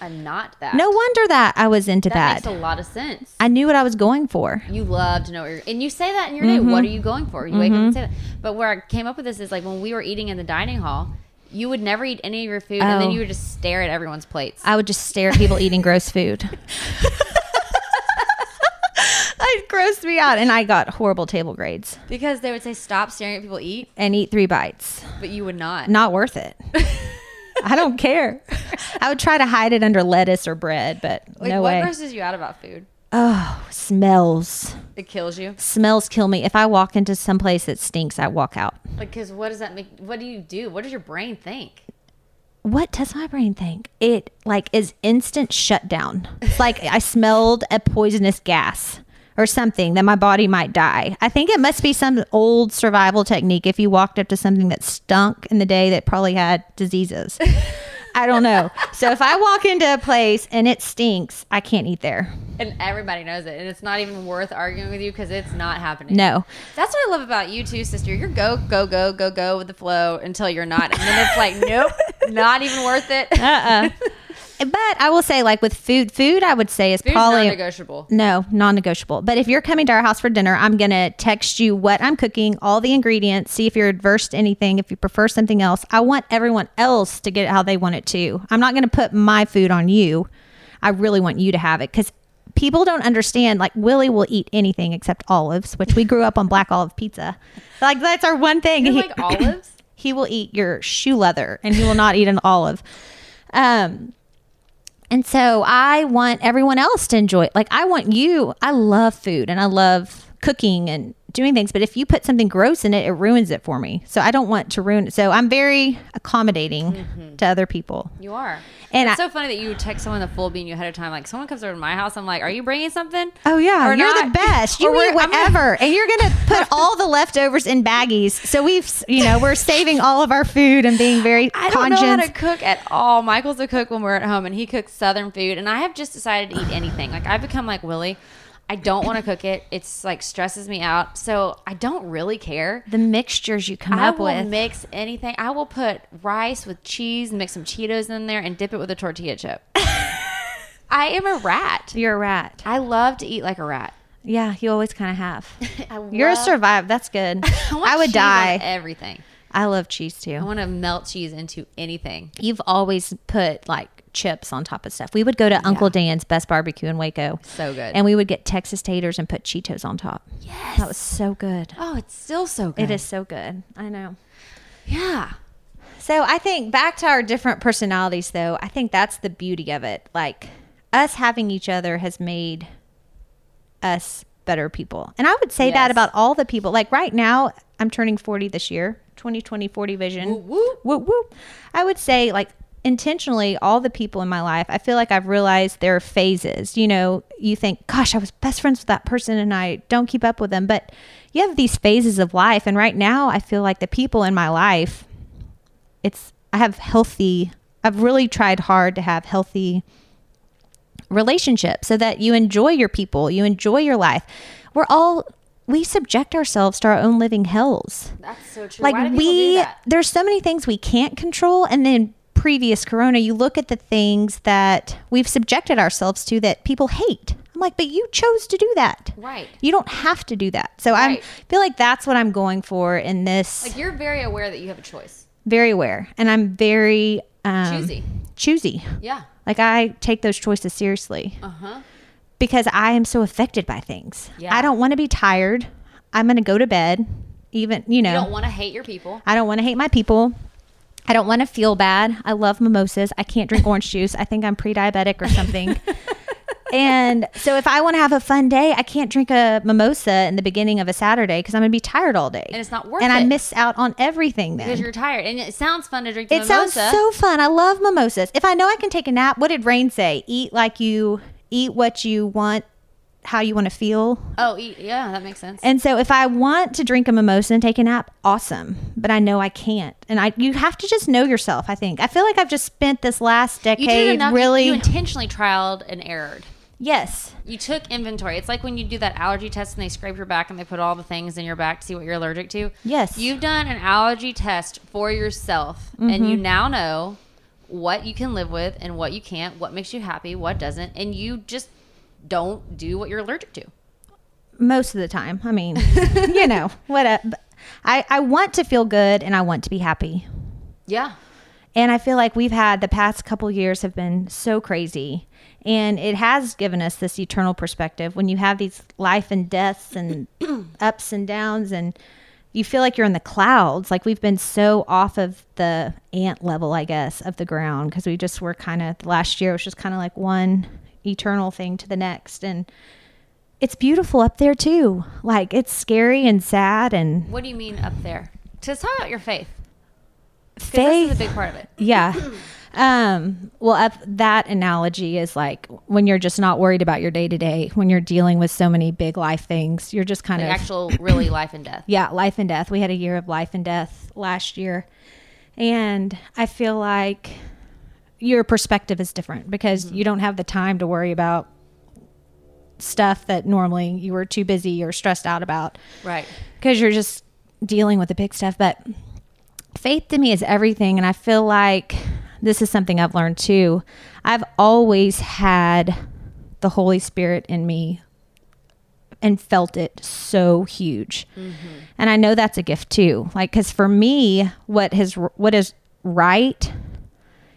I'm not that. No wonder that I was into that that. makes a lot of sense. I knew what I was going for. You love to know what you're, and you say that in your day. Mm-hmm. What are you going for? You wake up and say that. But where I came up with this is like when we were eating in the dining hall, you would never eat any of your food, and then Oh. you would just stare at everyone's plates. I would just stare at people eating gross food. it grossed me out, and I got horrible table grades. because they would say stop staring at people eat, And eat three bites. but you would not. Not worth it. I don't care. I would try to hide it under lettuce or bread, but Like no what way. grosses you out about food? Oh, smells. It kills you. Smells kill me. If I walk into some place that stinks, I walk out. Like, because what does that make? What do you do? What does your brain think? What does my brain think? It like is instant shutdown. It's like I smelled a poisonous gas or something that my body might die. I think it must be some old survival technique if you walked up to something that stunk in the day that probably had diseases. I don't know. So if I walk into a place and it stinks, I can't eat there. And everybody knows it, and it's not even worth arguing with you because it's not happening. No. That's what I love about you too, sister. You're go, go, go, go, go with the flow until you're not, and then it's like, nope, not even worth it. Uh-uh. But I will say, like with food, food I would say is Food's probably non-negotiable. No, non-negotiable. But if you're coming to our house for dinner, I'm gonna text you what I'm cooking, all the ingredients, see if you're adverse to anything, if you prefer something else. I want everyone else to get it how they want it too. I'm not gonna put my food on you. I really want you to have it because people don't understand. Like Willie will eat anything except olives, which we grew up on black olive pizza. Like that's our one thing. He- like olives? he will eat your shoe leather and he will not eat an olive. Um, and so I want everyone else to enjoy it. Like I want you, I love food and I love cooking and doing things, but if you put something gross in it, it ruins it for me. So I don't want to ruin it. So I'm very accommodating mm-hmm. to other people. You are. And it's so funny that you text someone the full bean you ahead of time. Like someone comes over to my house, I'm like, "Are you bringing something?" Oh yeah, Or you're not? the best. You eat I'm gonna- whatever, and you're gonna put all the leftovers in baggies. So we've, you know, we're saving all of our food and being very I don't conscious. know how to cook at all. Michael's a cook when we're at home, and he cooks Southern food. And I have just decided to eat anything. Like I've become like Willie. I don't want to cook it. It's like stresses me out. So I don't really care. the mixtures you come I up will mix anything. I will put rice with cheese and mix some Cheetos in there and dip it with a tortilla chip. I am a rat. you're a rat. I love to eat like a rat. Yeah, you always kind of have. I You're a survive. That's good. I, want I would die. everything. I love cheese too. I want to melt cheese into anything. You've always put like chips on top of stuff. We would go to Uncle Dan's Best Barbecue in Waco. So good. And we would get Texas taters and put Cheetos on top. Yes. That was so good. oh, it's still so good. It is so good. I know. Yeah. So I think back to our different personalities, though, I think that's the beauty of it. Like us having each other has made us better people. And I would say that about all the people. Like right now, I'm turning 40 this year, 2020 40 vision. Woo woo. Woo I would say, like, intentionally, all the people in my life, I feel like I've realized there are phases. You know, you think, gosh, I was best friends with that person and I don't keep up with them. But you have these phases of life. And right now, I feel like the people in my life, it's I have healthy I've really tried hard to have healthy relationships so that you enjoy your people, you enjoy your life. We're all we subject ourselves to our own living hells. That's so true. Like Why do people do we there's so many things we can't control and then previous corona you look at the things that we've subjected ourselves to that people hate. I'm like, but you chose to do that. Right. You don't have to do that. So I feel like that's what I'm going for in this Like you're very aware that you have a choice. very aware and i'm very um, Choosy. choosy Yeah. like i take those choices seriously uh-huh. because i am so affected by things Yeah. i don't want to be tired i'm going to go to bed even you know You don't want to hate your people. i don't want to hate my people i don't want to feel bad i love mimosas i can't drink orange juice i think i'm pre-diabetic or something and so if i want to have a fun day i can't drink a mimosa in the beginning of a saturday because i'm going to be tired all day And it's not worth and i miss out on everything then Because you're tired. And it sounds fun to drink the it sounds so fun. I love mimosas. If I know I can take a nap, what did Rain say? Eat like you eat what you want, how you want to feel. oh. Yeah, that makes sense. And so if I want to drink a mimosa and take a nap, awesome. But I know I can't. And I you have to just know yourself, I think. I feel like I've just spent this last decade enough. really You intentionally trialed and errored. Yes. You took inventory. It's like when you do that allergy test and they scrape your back and they put all the things in your back to see what you're allergic to. Yes. You've done an allergy test for yourself and Mm-hmm. you now know what you can live with and what you can't, what makes you happy, what doesn't, and you just don't do what you're allergic to. Most of the time. I mean, you know, what a, I, I want to feel good and I want to be happy. Yeah. And I feel like we've had the past couple years have been so crazy. And it has given us this eternal perspective when you have these life and deaths and ups and downs and you feel like you're in the clouds. Like we've been so off of the ant level, I guess, of the ground because we just were kind of last year was just kind of like one eternal thing to the next. And it's beautiful up there too. Like it's scary and sad and What do you mean up there? Just talk about your faith. faith. Is a big part of it. Yeah. Um, well, up that analogy is like when you're just not worried about your day to day, when you're dealing with so many big life things, you're just kind The of actual, really life and death. yeah, life and death. We had a year of life and death last year. And I feel like your perspective is different because mm-hmm. you don't have the time to worry about stuff that normally you were too busy or stressed out about Right. because you're just dealing with the big stuff. But faith to me is everything. And I feel like this is something I've learned too. I've always had the Holy Spirit in me and felt it so huge. Mm-hmm. And I know that's a gift too. Like, cause for me, what has, what is right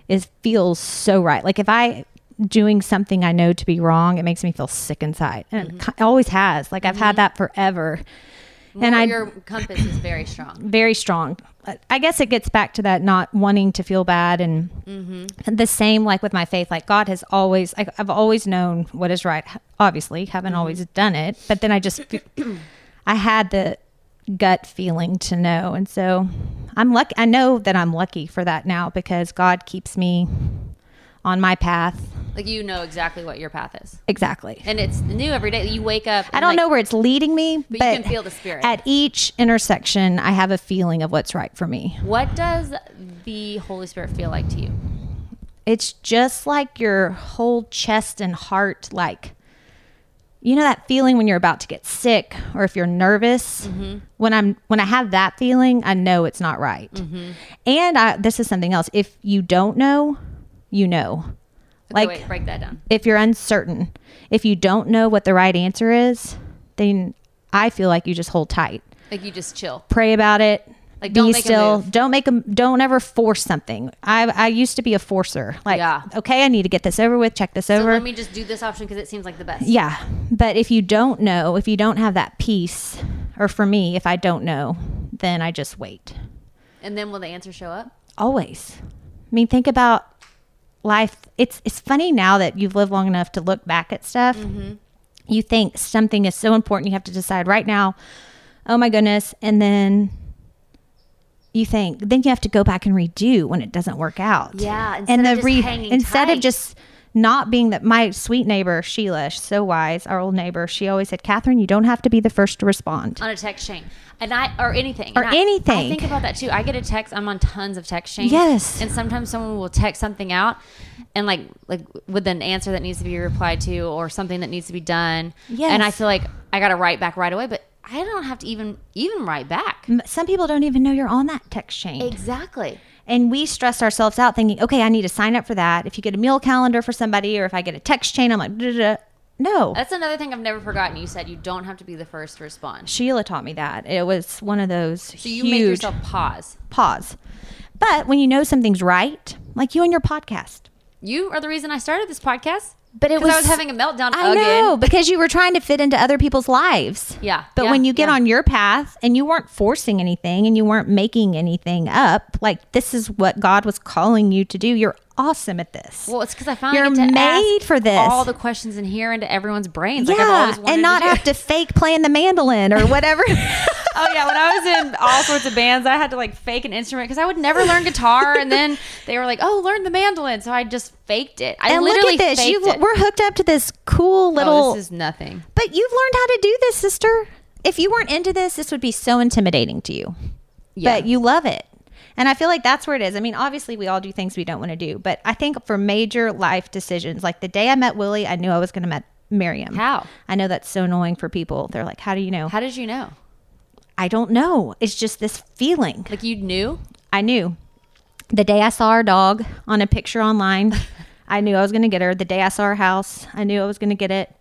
is feels so right. Like if I doing something I know to be wrong, it makes me feel sick inside. And mm-hmm. ki- it always has. Like I've had mm-hmm. that forever. and I your compass is very strong. very strong. I guess it gets back to that not wanting to feel bad and, and the same like with my faith. Like God has always, I, I've always known what is right. Obviously, haven't always done it, but then I just, I had the gut feeling to know, and so I'm lucky. I know that I'm lucky for that now because God keeps me on my path. Like you know exactly what your path is. Exactly. And it's new every day. You wake up. I don't like, know where it's leading me, but, you can feel the spirit. At each intersection, I have a feeling of what's right for me. What does the Holy Spirit feel like to you? it's just like your whole chest and heart like you know that feeling when you're about to get sick or if you're nervous? Mm-hmm. When i'm when i have that feeling i know it's not right. Mm-hmm. And I, this is something else. If you don't know you know. Okay, like wait, break that down. if you're uncertain if you don't know what the right answer is then i feel like you just hold tight. Like you just chill. pray about it Like, be don't make a still. Don't make a. Don't ever force something. I I used to be a forcer. Like, Yeah. okay, I need to get this over with. Check this So over. let me just do this option because it seems like the best. Yeah. But if you don't know, if you don't have that peace, or for me, if I don't know, then I just wait. And then will the answer show up? Always. I mean, think about life. It's it's funny now that you've lived long enough to look back at stuff. Mm-hmm. You think something is so important, you have to decide right now. Oh my goodness! And then you think, then you have to go back and redo when it doesn't work out. Yeah, instead of just hanging instead tight. of just not being that my sweet neighbor Sheila, she's so wise, our old neighbor, she always said, Catherine, you don't have to be the first to respond. on a text chain and i or anything Or And I- anything. i think about that too i get a text i'm on tons of text chains Yes. and sometimes someone will text something out and like like with an answer that needs to be replied to or something that needs to be done Yes. and i feel like i gotta write back right away but i don't have to even even write back Some people don't even know you're on that text chain. exactly And we stress ourselves out thinking, okay, I need to sign up for that. If you get a meal calendar for somebody or if I get a text chain, I'm like, "Duh-duh-duh." no. that's another thing i've never forgotten you said you don't have to be the first to respond Sheila taught me that. It was one of those so you make yourself pause pause. But when you know something's right, like you and your podcast, you are the reason i started this podcast But it 'Cause I was- was having a meltdown I again know because you were trying to fit into other people's lives. Yeah, But yeah, when you get yeah. on your path and you weren't forcing anything and you weren't making anything up, like this is what God was calling you to do. You're awesome at this. Well, it's because I finally You're made for this. all the questions in here into everyone's brains. Like I've yeah, and not to have to fake playing the mandolin or whatever. Oh yeah, when I was in all sorts of bands, I had to like fake an instrument because I would never learn guitar, and then they were like, "Oh, learn the mandolin," so I just faked it. I and look at this. You it. we're hooked up to this cool little oh, this is nothing. But you've learned how to do this, sister. If you weren't into this, this would be so intimidating to you. Yeah. But you love it. And I feel like that's where it is. I mean, obviously, we all do things we don't want to do. But I think for major life decisions, like the day I met Willie, I knew I was going to met marry him. How? I know that's so annoying for people. They're like, how do you know? How did you know? I don't know. It's just this feeling. Like you knew? I knew. The day I saw our dog on a picture online, I knew I was going to get her. The day I saw our house, I knew I was going to get it.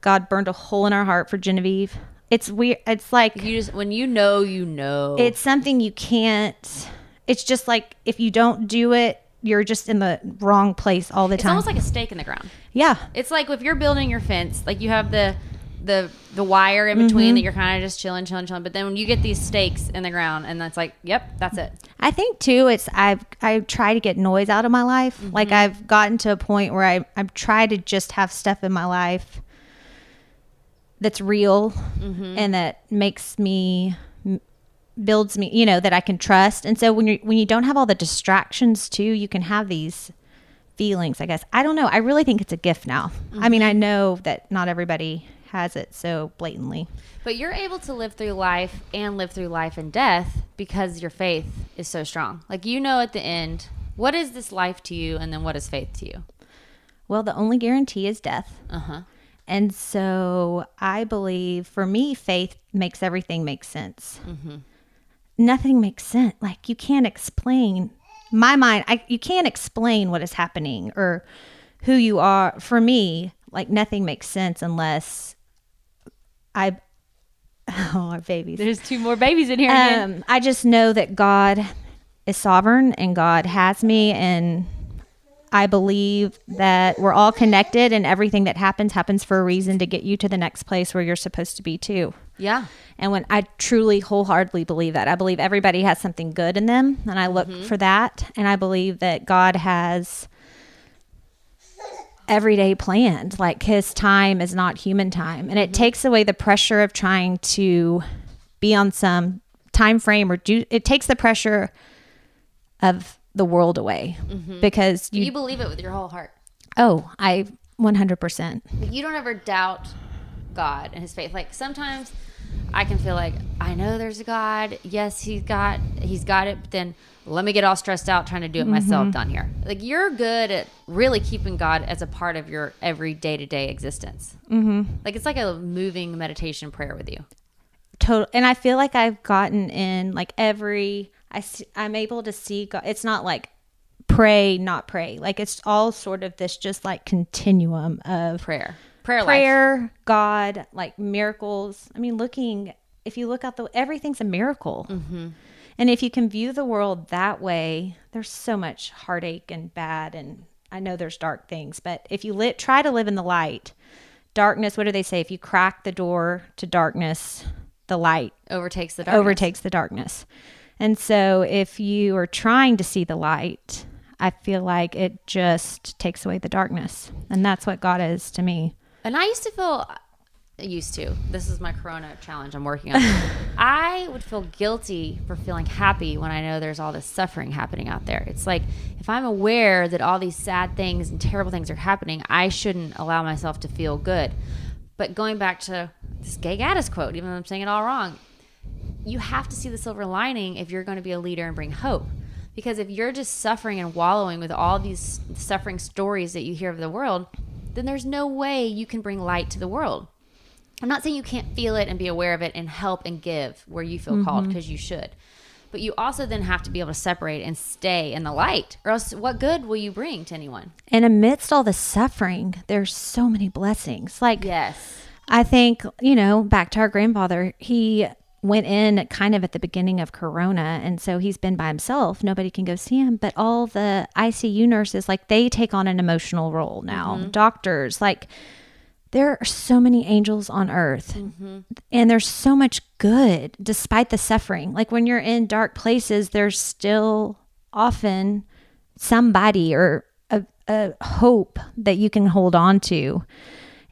God burned a hole in our heart for Genevieve. It's weird. It's like You just when you know, you know. it's something you can't. It's just like if you don't do it, you're just in the wrong place all the it's time. It's almost like a stake in the ground. yeah, It's like if you're building your fence, like you have the the the wire in between Mm-hmm. that you're kind of just chilling, chilling, chilling. But then when you get these stakes in the ground, and that's like, yep, that's it. I think too. It's I've I try to get noise out of my life. Mm-hmm. Like I've gotten to a point where I I've tried to just have stuff in my life that's real Mm-hmm. and that makes me builds me. You know that I can trust. And so when you when you don't have all the distractions too, you can have these feelings. I guess I don't know. I really think it's a gift now. I mean, Mm-hmm. I know that not everybody has it so blatantly. But you're able to live through life and live through life and death because your faith is so strong. Like you know at the end, what is this life to you, and then what is faith to you? Well, the only guarantee is death. Uh huh. And so I believe for me, faith makes everything make sense. Nothing makes sense. Like you can't explain my mind. I, you can't explain what is happening or who you are. For me, like nothing makes sense unless I, oh, our babies. There's two more babies in here. Um, I just know that God is sovereign and God has me and I believe that we're all connected and everything that happens happens for a reason to get you to the next place where you're supposed to be too. yeah. And when I truly wholeheartedly believe that, I believe everybody has something good in them and I look mm-hmm. for that and I believe that God has every day planned like his time is not human time and it mm-hmm. takes away the pressure of trying to be on some time frame or do it takes the pressure of the world away because You, you, believe it with your whole heart. oh i 100% Like you don't ever doubt God and His faith. Like sometimes I can feel like I know there's a God. Yes, He's got He's got it. But then let me get all stressed out trying to do it myself down here. Like you're good at really keeping God as a part of your every day to day existence. Mm-hmm. Like it's like a moving meditation prayer with you. total and i feel like i've gotten in like every I i'm able to see god it's not like pray not pray like it's all sort of this just like continuum of Prayer, prayer, life. prayer god like miracles i mean looking if you look out the everything's a miracle and And if you can view the world that way, there's so much heartache and bad and I know there's dark things, but if you lit, try to live in the light, darkness, what do they say? If you crack the door to darkness, the light Overtakes the darkness. overtakes the darkness. And so if you are trying to see the light, I feel like it just takes away the darkness. And that's what God is to me. And I used to feel used to. This is my corona challenge I'm working on. I would feel guilty for feeling happy when I know there's all this suffering happening out there. It's like if I'm aware that all these sad things and terrible things are happening, I shouldn't allow myself to feel good. But going back to this Gay Gaddis quote, even though I'm saying it all wrong, you have to see the silver lining if you're going to be a leader and bring hope. Because if you're just suffering and wallowing with all these suffering stories that you hear of the world, then there's no way you can bring light to the world. I'm not saying you can't feel it and be aware of it and help and give where you feel called mm-hmm. because you should. But you also then have to be able to separate and stay in the light, or else what good will you bring to anyone? And amidst all the suffering, there's so many blessings. Like, Yes. I think, you know, back to our grandfather, he went in kind of at the beginning of Corona. And so he's been by himself. Nobody can go see him. But all the ICU nurses, like, they take on an emotional role now. Mm-hmm. Doctors, like, there are so many angels on earth mm-hmm. and there's so much good despite the suffering. Like, when you're in dark places, there's still often somebody or a, a hope that you can hold on to.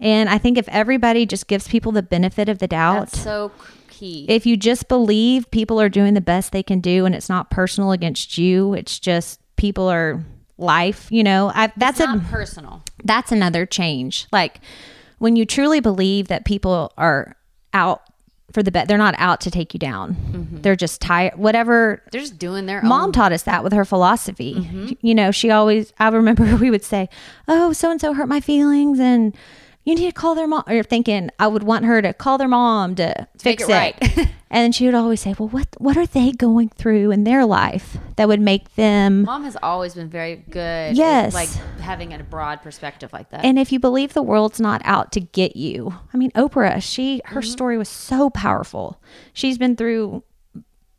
And I think if everybody just gives people the benefit of the doubt, That's so key. if you just believe people are doing the best they can do and it's not personal against you, it's just people are life, you know. I that's a personal. that's another change. Like when you truly believe that people are out for the bet, they're not out to take you down. Mm-hmm. They're just tired whatever They're just doing their Mom own. taught us that with her philosophy. Mm-hmm. You know, she always, I remember we would say, Oh, so and so hurt my feelings and you need to call their mom. Or thinking I would want her to call their mom to fix it it. right. and she would always say, Well, what, what are they going through in their life that would make them. Mom has always been very good. Yes. like having a broad perspective like that. And if you believe the world's not out to get you, I mean, Oprah, she, her mm-hmm. story was so powerful. She's been through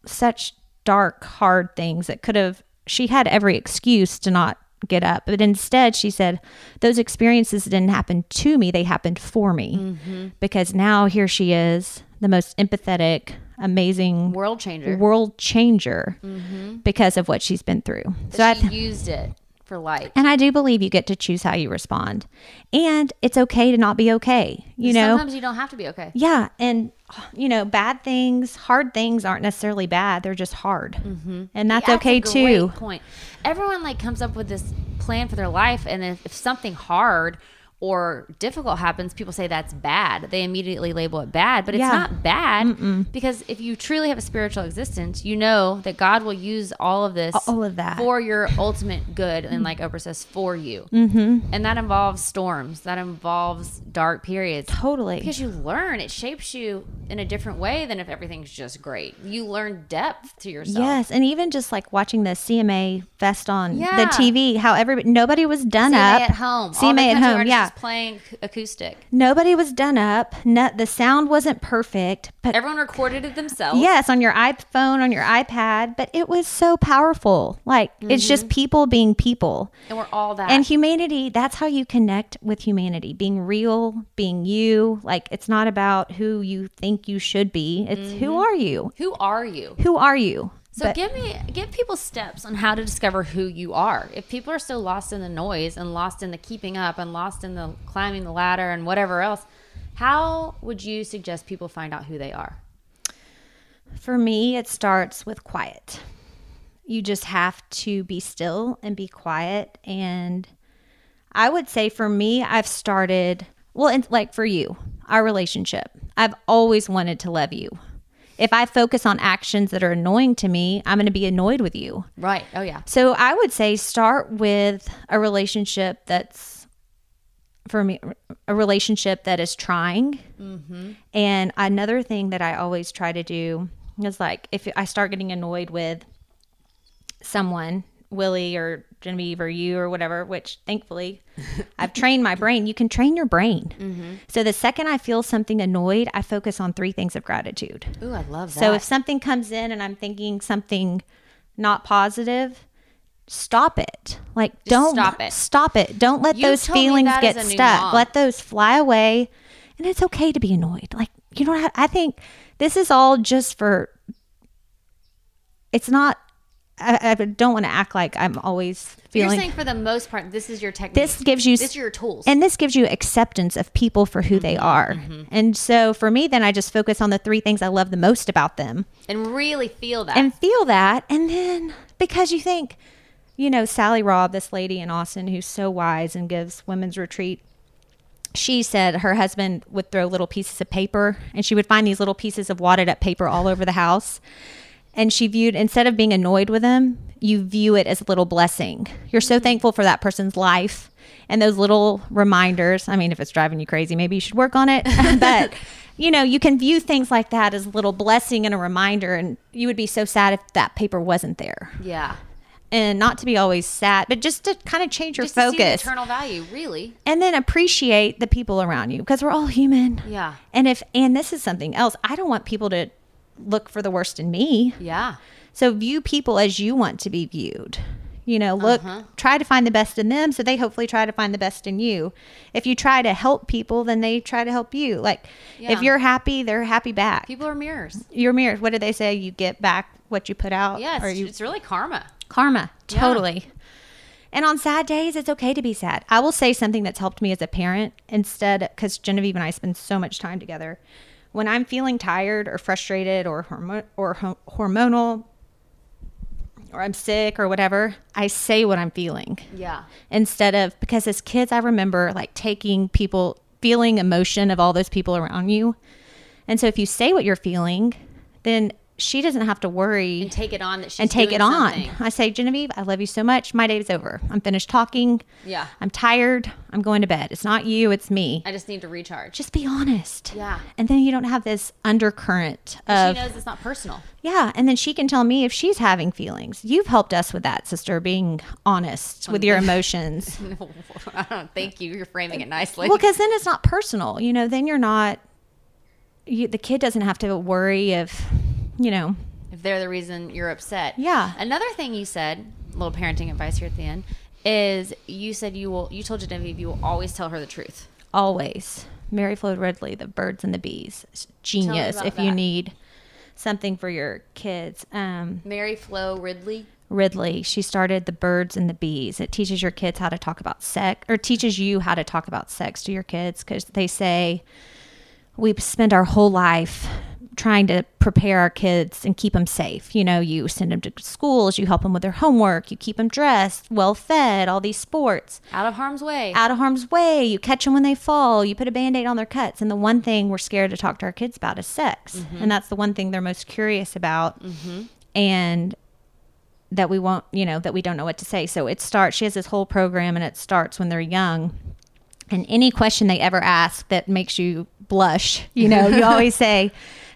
such dark, hard things that could have, she had every excuse to not get up. But instead, she said, those experiences didn't happen to me, they happened for me. Mm-hmm. Because now here she is, the most empathetic, amazing World changer. world changer mm-hmm. because of what she's been through. So I she used it for light. and I do believe you get to choose how you respond. And it's okay to not be okay. You know? Sometimes you don't have to be okay. Yeah. And, you know, bad things, hard things aren't necessarily bad. They're just hard. Mm-hmm. And that's Yeah, okay a great too. Point. Everyone like comes up with this plan for their life, and if, if something hard or difficult happens, people say that's bad. They immediately label it bad, but it's Yeah. not bad because if you truly have a spiritual existence, you know that God will use all of this, All of that. for your ultimate good, and like Oprah says, for you. Mm-hmm. And that involves storms. That involves dark periods. Totally. Because you learn, it shapes you in a different way than if everything's just great. You learn depth to yourself. Yes, and even just like watching the CMA fest on Yeah. the TV, how everybody nobody was done CMA up at home. CMA at home, yeah. Playing acoustic. Nobody was done up. No, the sound wasn't perfect, but Everyone recorded it themselves. Yes, on your iPhone, on your iPad, but it was so powerful. Like it's just mm-hmm. people being people. and we're all that. And humanity, that's how you connect with humanity. Being real, being you. Like it's not about who you think you should be. It's who mm-hmm. are you? who are you? Who are you? So But- give me give people steps on how to discover who you are. If people are so lost in the noise and lost in the keeping up and lost in the climbing the ladder and whatever else, how would you suggest people find out who they are? For me, it starts with quiet. You just have to be still and be quiet. And I would say for me, I've started, well, and like for you, our relationship, I've always wanted to love you. If I focus on actions that are annoying to me, I'm going to be annoyed with you. Right. Oh yeah. So I would say start with a relationship that's for me a relationship that is trying. Mm-hmm. And another thing that I always try to do is like if I start getting annoyed with someone Willie or Genevieve or you or whatever, which thankfully I've trained my brain. You can train your brain. Mm-hmm. So the second I feel something annoyed, I focus on three things of gratitude. Ooh, I love that. So if something comes in and I'm thinking something not positive, stop it. Like don't stop it. Stop it. Don't let You those feelings get as a new stuck. mom. Let those fly away. And it's okay to be annoyed. Like you know what I think this is all just for it's not I, I don't want to act like I'm always feeling. You're saying for the most part, this is your technique. this gives you this are your tools. and this gives you acceptance of people for who Mm-hmm, they are and so for me then i just focus on the three things i love the most about them and really feel that. and feel that and then because you think you know sally robb this lady in austin who's so wise and gives women's retreat she said her husband would throw little pieces of paper and she would find these little pieces of wadded up paper all over the house and she viewed instead of being annoyed with them, you view it as a little blessing. You're so mm-hmm. thankful for that person's life and those little reminders. I mean if it's driving you crazy maybe you should work on it. But you know you can view things like that as a little blessing and a reminder and you would be so sad if that paper wasn't there. Yeah. and not to be always sad but just to kind of change your Just to see the focus. eternal value, really. and then appreciate the people around you because we're all human. Yeah. and if and this is something else i don't want people to look for the worst in me Yeah. so view people as you want to be viewed. You know, look, uh-huh. try to find the best in them so they hopefully try to find the best in you. If you try to help people, then they try to help you. Like Yeah. if you're happy, they're happy back. People are mirrors. You're mirrors. what do they say? You get back what you put out. Yeah, Or it's, you it's really karma. karma. Yeah. Totally. And on sad days, it's okay to be sad. I will say something that's helped me as a parent instead, because Genevieve and I spend so much time together. When I'm feeling tired or frustrated or hormo- or ho- hormonal, or I'm sick or whatever, I say what I'm feeling Yeah. instead of because as kids, I remember like taking people feeling emotion of all those people around you, and so if you say what you're feeling, then she doesn't have to worry And take it on that she's and take it on. something. I say, Genevieve, I love you so much. My day is over. I'm finished talking. Yeah. I'm tired. I'm going to bed. It's not you, it's me. I just need to recharge. Just be honest. Yeah. And then you don't have this undercurrent she knows it's not personal. yeah. And then she can tell me if she's having feelings. You've helped us with that, sister, being honest with your emotions. Thank you. You're framing it nicely. well, because then it's not personal. You know, then you're not, you, the kid doesn't have to worry if, you know, if they're the reason you're upset. Yeah. Another thing you said, little parenting advice here at the end, is you said you will. You told Genevieve you will always tell her the truth. always mary flo ridley the birds and the bees genius if you need something for your kids um, Mary Flo Ridley. ridley she started the birds and the bees it teaches your kids how to talk about sex or teaches you how to talk about sex to your kids because they say we spend our whole life trying to prepare our kids and keep them safe. You know, you send them to schools, you help them with their homework, you keep them dressed, well fed, all these sports Out of harm's way. out of harm's way. You catch them when they fall. You put a band aid on their cuts. And the one thing we're scared to talk to our kids about is sex. Mm-hmm. And that's the one thing they're most curious about. Mm-hmm. And that we won't, you know, that we don't know what to say. So it starts, she has this whole program and it starts when they're young. And any question they ever ask that makes you blush, you know, you always say,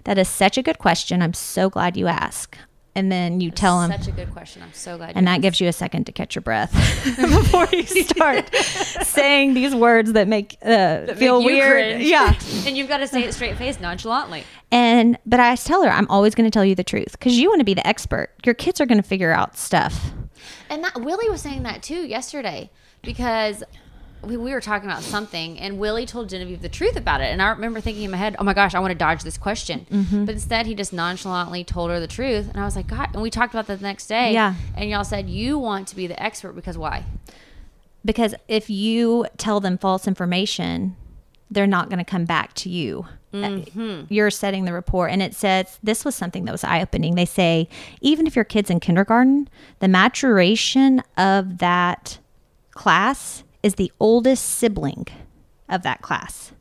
That is such a good question. I'm so glad you asked. And then you tell them, Such a good question. I'm so glad. and that asked. gives you a second to catch your breath before you start saying these words that make uh, feel Make weird. cringe. Yeah. and you've got to say it straight faced, nonchalantly. And but I tell her I'm always going to tell you the truth because you want to be the expert. Your kids are going to figure out stuff. And that Willie was saying that too yesterday because we, we were talking about something and Willie told Genevieve the truth about it. And I remember thinking in my head, oh my gosh, I want to dodge this question. Mm-hmm. But instead, he just nonchalantly told her the truth. And I was like, God. And we talked about that the next day. Yeah. And y'all said, you want to be the expert because why? Because if you tell them false information, they're not going to come back to you. Mm-hmm. You're setting the rapport. And it says this was something that was eye opening. They say, even if your kid's in kindergarten, the maturation of that class is the oldest sibling of that class.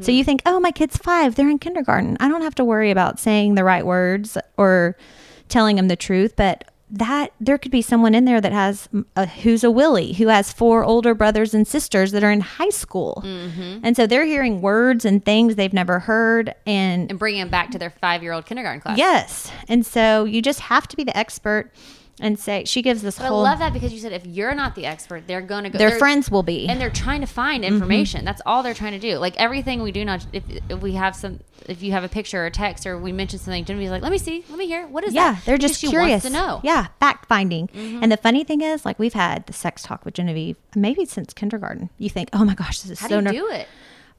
So you think, oh, my kid's five, they're in kindergarten. I don't have to worry about saying the right words or telling them the truth. But that there could be someone in there that has a, who's a Willie who has four older brothers and sisters that are in high school, mm-hmm. and so they're hearing words and things they've never heard, and And bringing them back to their five year old kindergarten class. Yes. And so you just have to be the expert. And say she gives this But whole. I love that because you said if you're not the expert, they're going to go. Their friends will be. and they're trying to find Mm-hmm. information. That's all they're trying to do. Like everything we do now, if, if we have some, if you have a picture or a text or we mention something, Genevieve's like, "Let me see, let me hear. What is yeah, that?" Yeah, they're just curious to know. Mm-hmm. Yeah, fact finding. And the funny thing is, like we've had the sex talk with Genevieve maybe since kindergarten. You think, oh my gosh, this is How so do you ner- do it?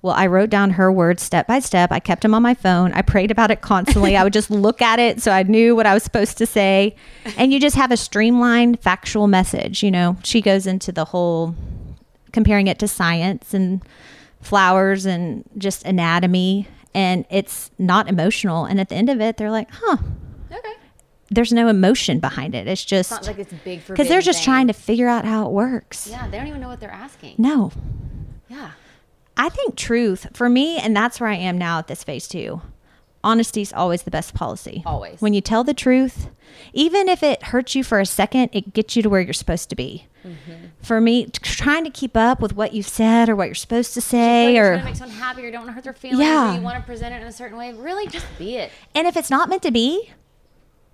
Well, I wrote down her words step by step. I kept them on my phone. I prayed about it constantly. I would just look at it so I knew what I was supposed to say. And you just have a streamlined, factual message. You know, she goes into the whole comparing it to science and flowers and just anatomy. And it's not emotional. And at the end of it, they're like, huh, Okay. there's no emotion behind it. It's just It's not like it's big for because they're just trying to figure out how it works. Yeah, they don't even know what they're asking. No, Yeah. I think truth for me, and that's where I am now at this phase too. Honesty is always the best policy. Always. When you tell the truth, even if it hurts you for a second, it gets you to where you're supposed to be. Mm-hmm. For me, t- trying to keep up with what you've said or what you're supposed to say, or trying to make someone happy or don't want to hurt their feelings Yeah. or you want to present it in a certain way. Really, just be it. and if it's not meant to be,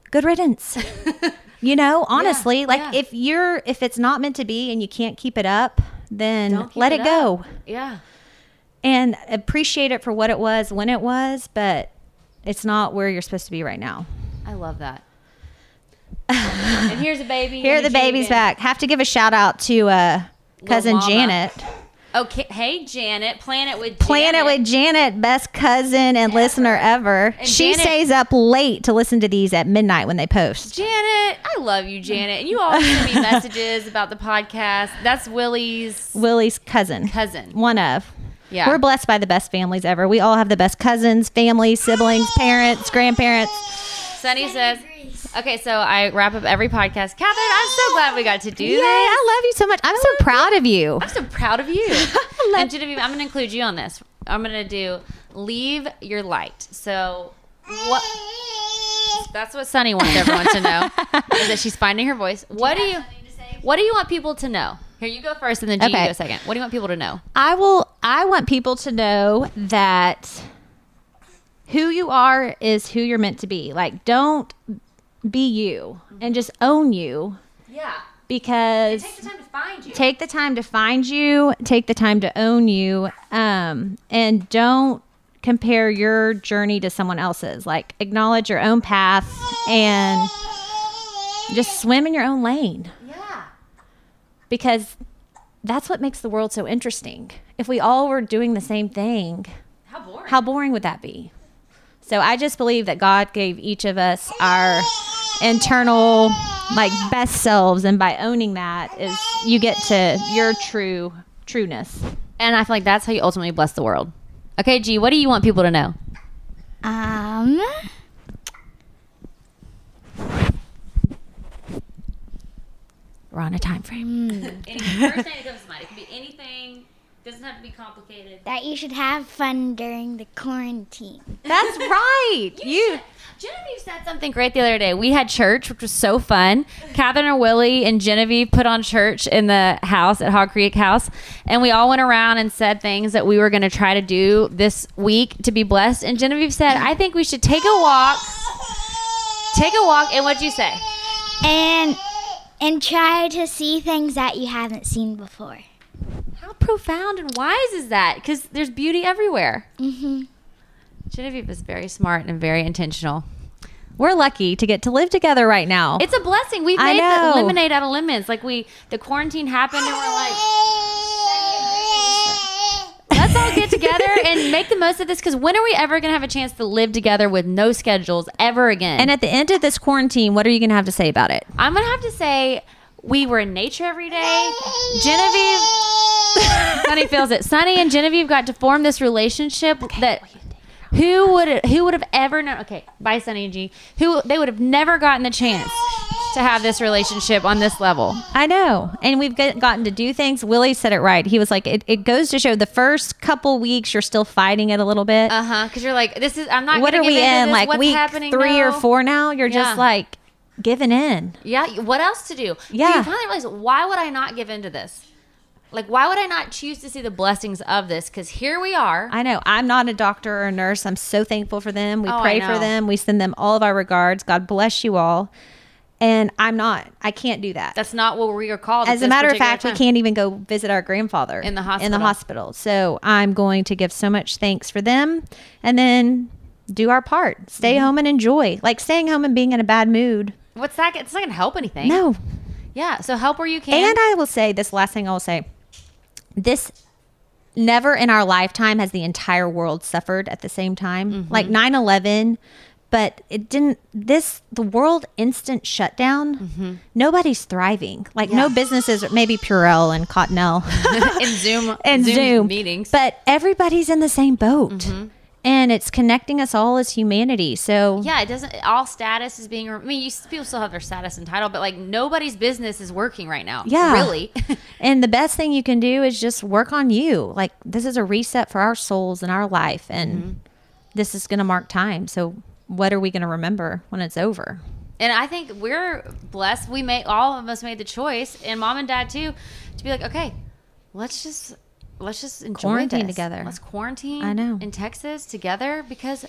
good riddance. you know, honestly, like yeah. if you're if it's not meant to be and you can't keep it up, then let it, up. go. Yeah. And appreciate it for what it was when it was, but it's not where you're supposed to be right now. I love that. and here's a baby. Here, the baby's back. Have to give a shout out to uh, cousin. Janet. Okay. Hey, Janet. Planet with Janet. Planet Janet. with Janet, best cousin and listener ever. And she Janet- stays up late to listen to these at midnight when they post. Janet, I love you, Janet. And you always send me messages about the podcast. That's Willie's Willie's cousin. cousin. One of. Yeah. We're blessed by the best families ever. We all have the best cousins, families, siblings, parents, grandparents. Sunny says, okay, so I wrap up every podcast. Catherine, I'm so glad we got to do Yay, this. I love you so much. I'm so proud of you. I'm so proud of you. and Genevieve, I'm going to include you on this. I'm going to do leave your light. So what? That's what Sunny wants everyone to know is that she's finding her voice. What do you? What do you want people to know? Here, you go first, and then G, you Okay. go second. What do you want people to know? I will I want people to know that who you are is who you're meant to be. Like don't be you and just own you Yeah. because Take the time to find you. take the time to find you, take the time to own you, um, and don't compare your journey to someone else's. Like acknowledge your own path and just swim in your own lane. Because that's what makes the world so interesting. If we all were doing the same thing, How boring. how boring would that be? So I just believe that God gave each of us our internal like best selves and by owning that is you get to your true trueness. and I feel like that's how you ultimately bless the world. Okay, G, what do you want people to know? Um, We're on a time frame. Mm. Any, first thing that comes to mind. It can be anything. Doesn't have to be complicated. that you should have fun during the quarantine. That's right. You Genevieve said something great the other day. We had church, which was so fun. Catherine and Willie and Genevieve put on church in the house at Hog Creek House, and we all went around and said things that we were going to try to do this week to be blessed. And Genevieve said, "I think we should take a walk. Take a walk." And what'd you say? And and try to see things that you haven't seen before. How profound and wise is that? Because there's beauty everywhere. Mm-hmm. Genevieve is very smart and very intentional. we're lucky to get to live together right now. It's a blessing. We've made the lemonade out of lemons. Like we, the quarantine happened, and we're like, let's all get together and make the most of this. Because when are we ever going to have a chance to live together with no schedules ever again? and at the end of this quarantine, what are you going to have to say about it? I'm going to have to say we were in nature every day. Genevieve, Sunny feels it. Sunny and Genevieve got to form this relationship that. Who would who would have ever known? Okay, bye, Sunny and G. Who they would have never gotten the chance to have this relationship on this level. I know. And we've get, gotten to do things. Willie said it right. He was like, it, it goes to show the first couple weeks you're still fighting it a little bit. Uh huh. Because you're like, this is. I'm not. what are we in? Like What's week happening three or four now? You're Yeah. just like giving in. Yeah. What else to do? Yeah. You finally realize why would I not give into this? Like, why would I not choose to see the blessings of this? Because here we are. I know. I'm not a doctor or a nurse. I'm so thankful for them. We Oh, pray for them. We send them all of our regards. God bless you all. And I'm not. I can't do that. That's not what we are called. As a matter of fact, we can't even go visit our grandfather In the hospital. In the hospital. So I'm going to give so much thanks for them, and then do our part. Stay Mm-hmm. home and enjoy. Like staying home and being in a bad mood. What's that? It's not going to help anything. No. Yeah. So help where you can. And I will say this last thing I will say. This never in our lifetime has the entire world suffered at the same time. Mm-hmm. Like 9/11, but it didn't this the world instant shutdown. Mm-hmm. Nobody's thriving. Like no businesses, maybe Purell and Cottonelle in Zoom and Zoom, Zoom, meetings. But everybody's in the same boat. Mm-hmm. And it's connecting us all as humanity. So yeah, it doesn't. All status is being. I mean, you, people still have their status and title, but like nobody's business is working right now. Yeah. really. And the best thing you can do is just work on you. Like this is a reset for our souls and our life and Mm-hmm. this is going to mark time. So what are we going to remember when it's over? And I think we're blessed. We made all of us made the choice, and mom and dad too, to be like, okay, let's just let's just enjoy Quarantine this. together. Let's quarantine. I know. in Texas together because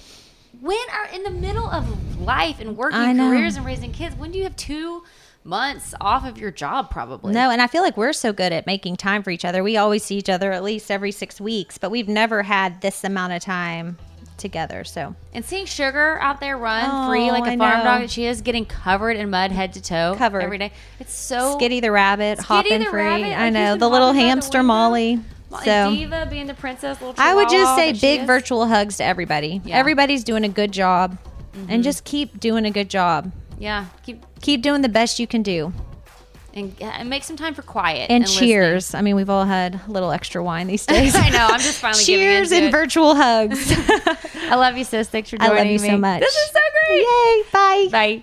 when are in the middle of life and working careers and raising kids, when do you have two months off of your job? Probably No, and I feel like we're so good at making time for each other. We always see each other at least every 6 weeks, but we've never had this amount of time together. So, And seeing Sugar out there run Oh, free like a I farm know. dog, and she is getting covered in mud head to toe Covered. every day. It's so Skitty the rabbit, Skitty hopping the free. rabbit, I know. The little out the hamster. Molly. So, Diva being the princess, little I would just say big virtual hugs to everybody. Yeah. Mm-hmm. Everybody's doing a good job. And just keep doing a good job. Yeah, keep Keep doing the best you can do. And, and make some time for quiet And, listening. cheers. I mean, we've all had a little extra wine these days. I know. I'm just finally cheers and it. virtual hugs. I love you, sis. Thanks for doing that. I love you me. so much. This is so great. Yay. Bye. Bye.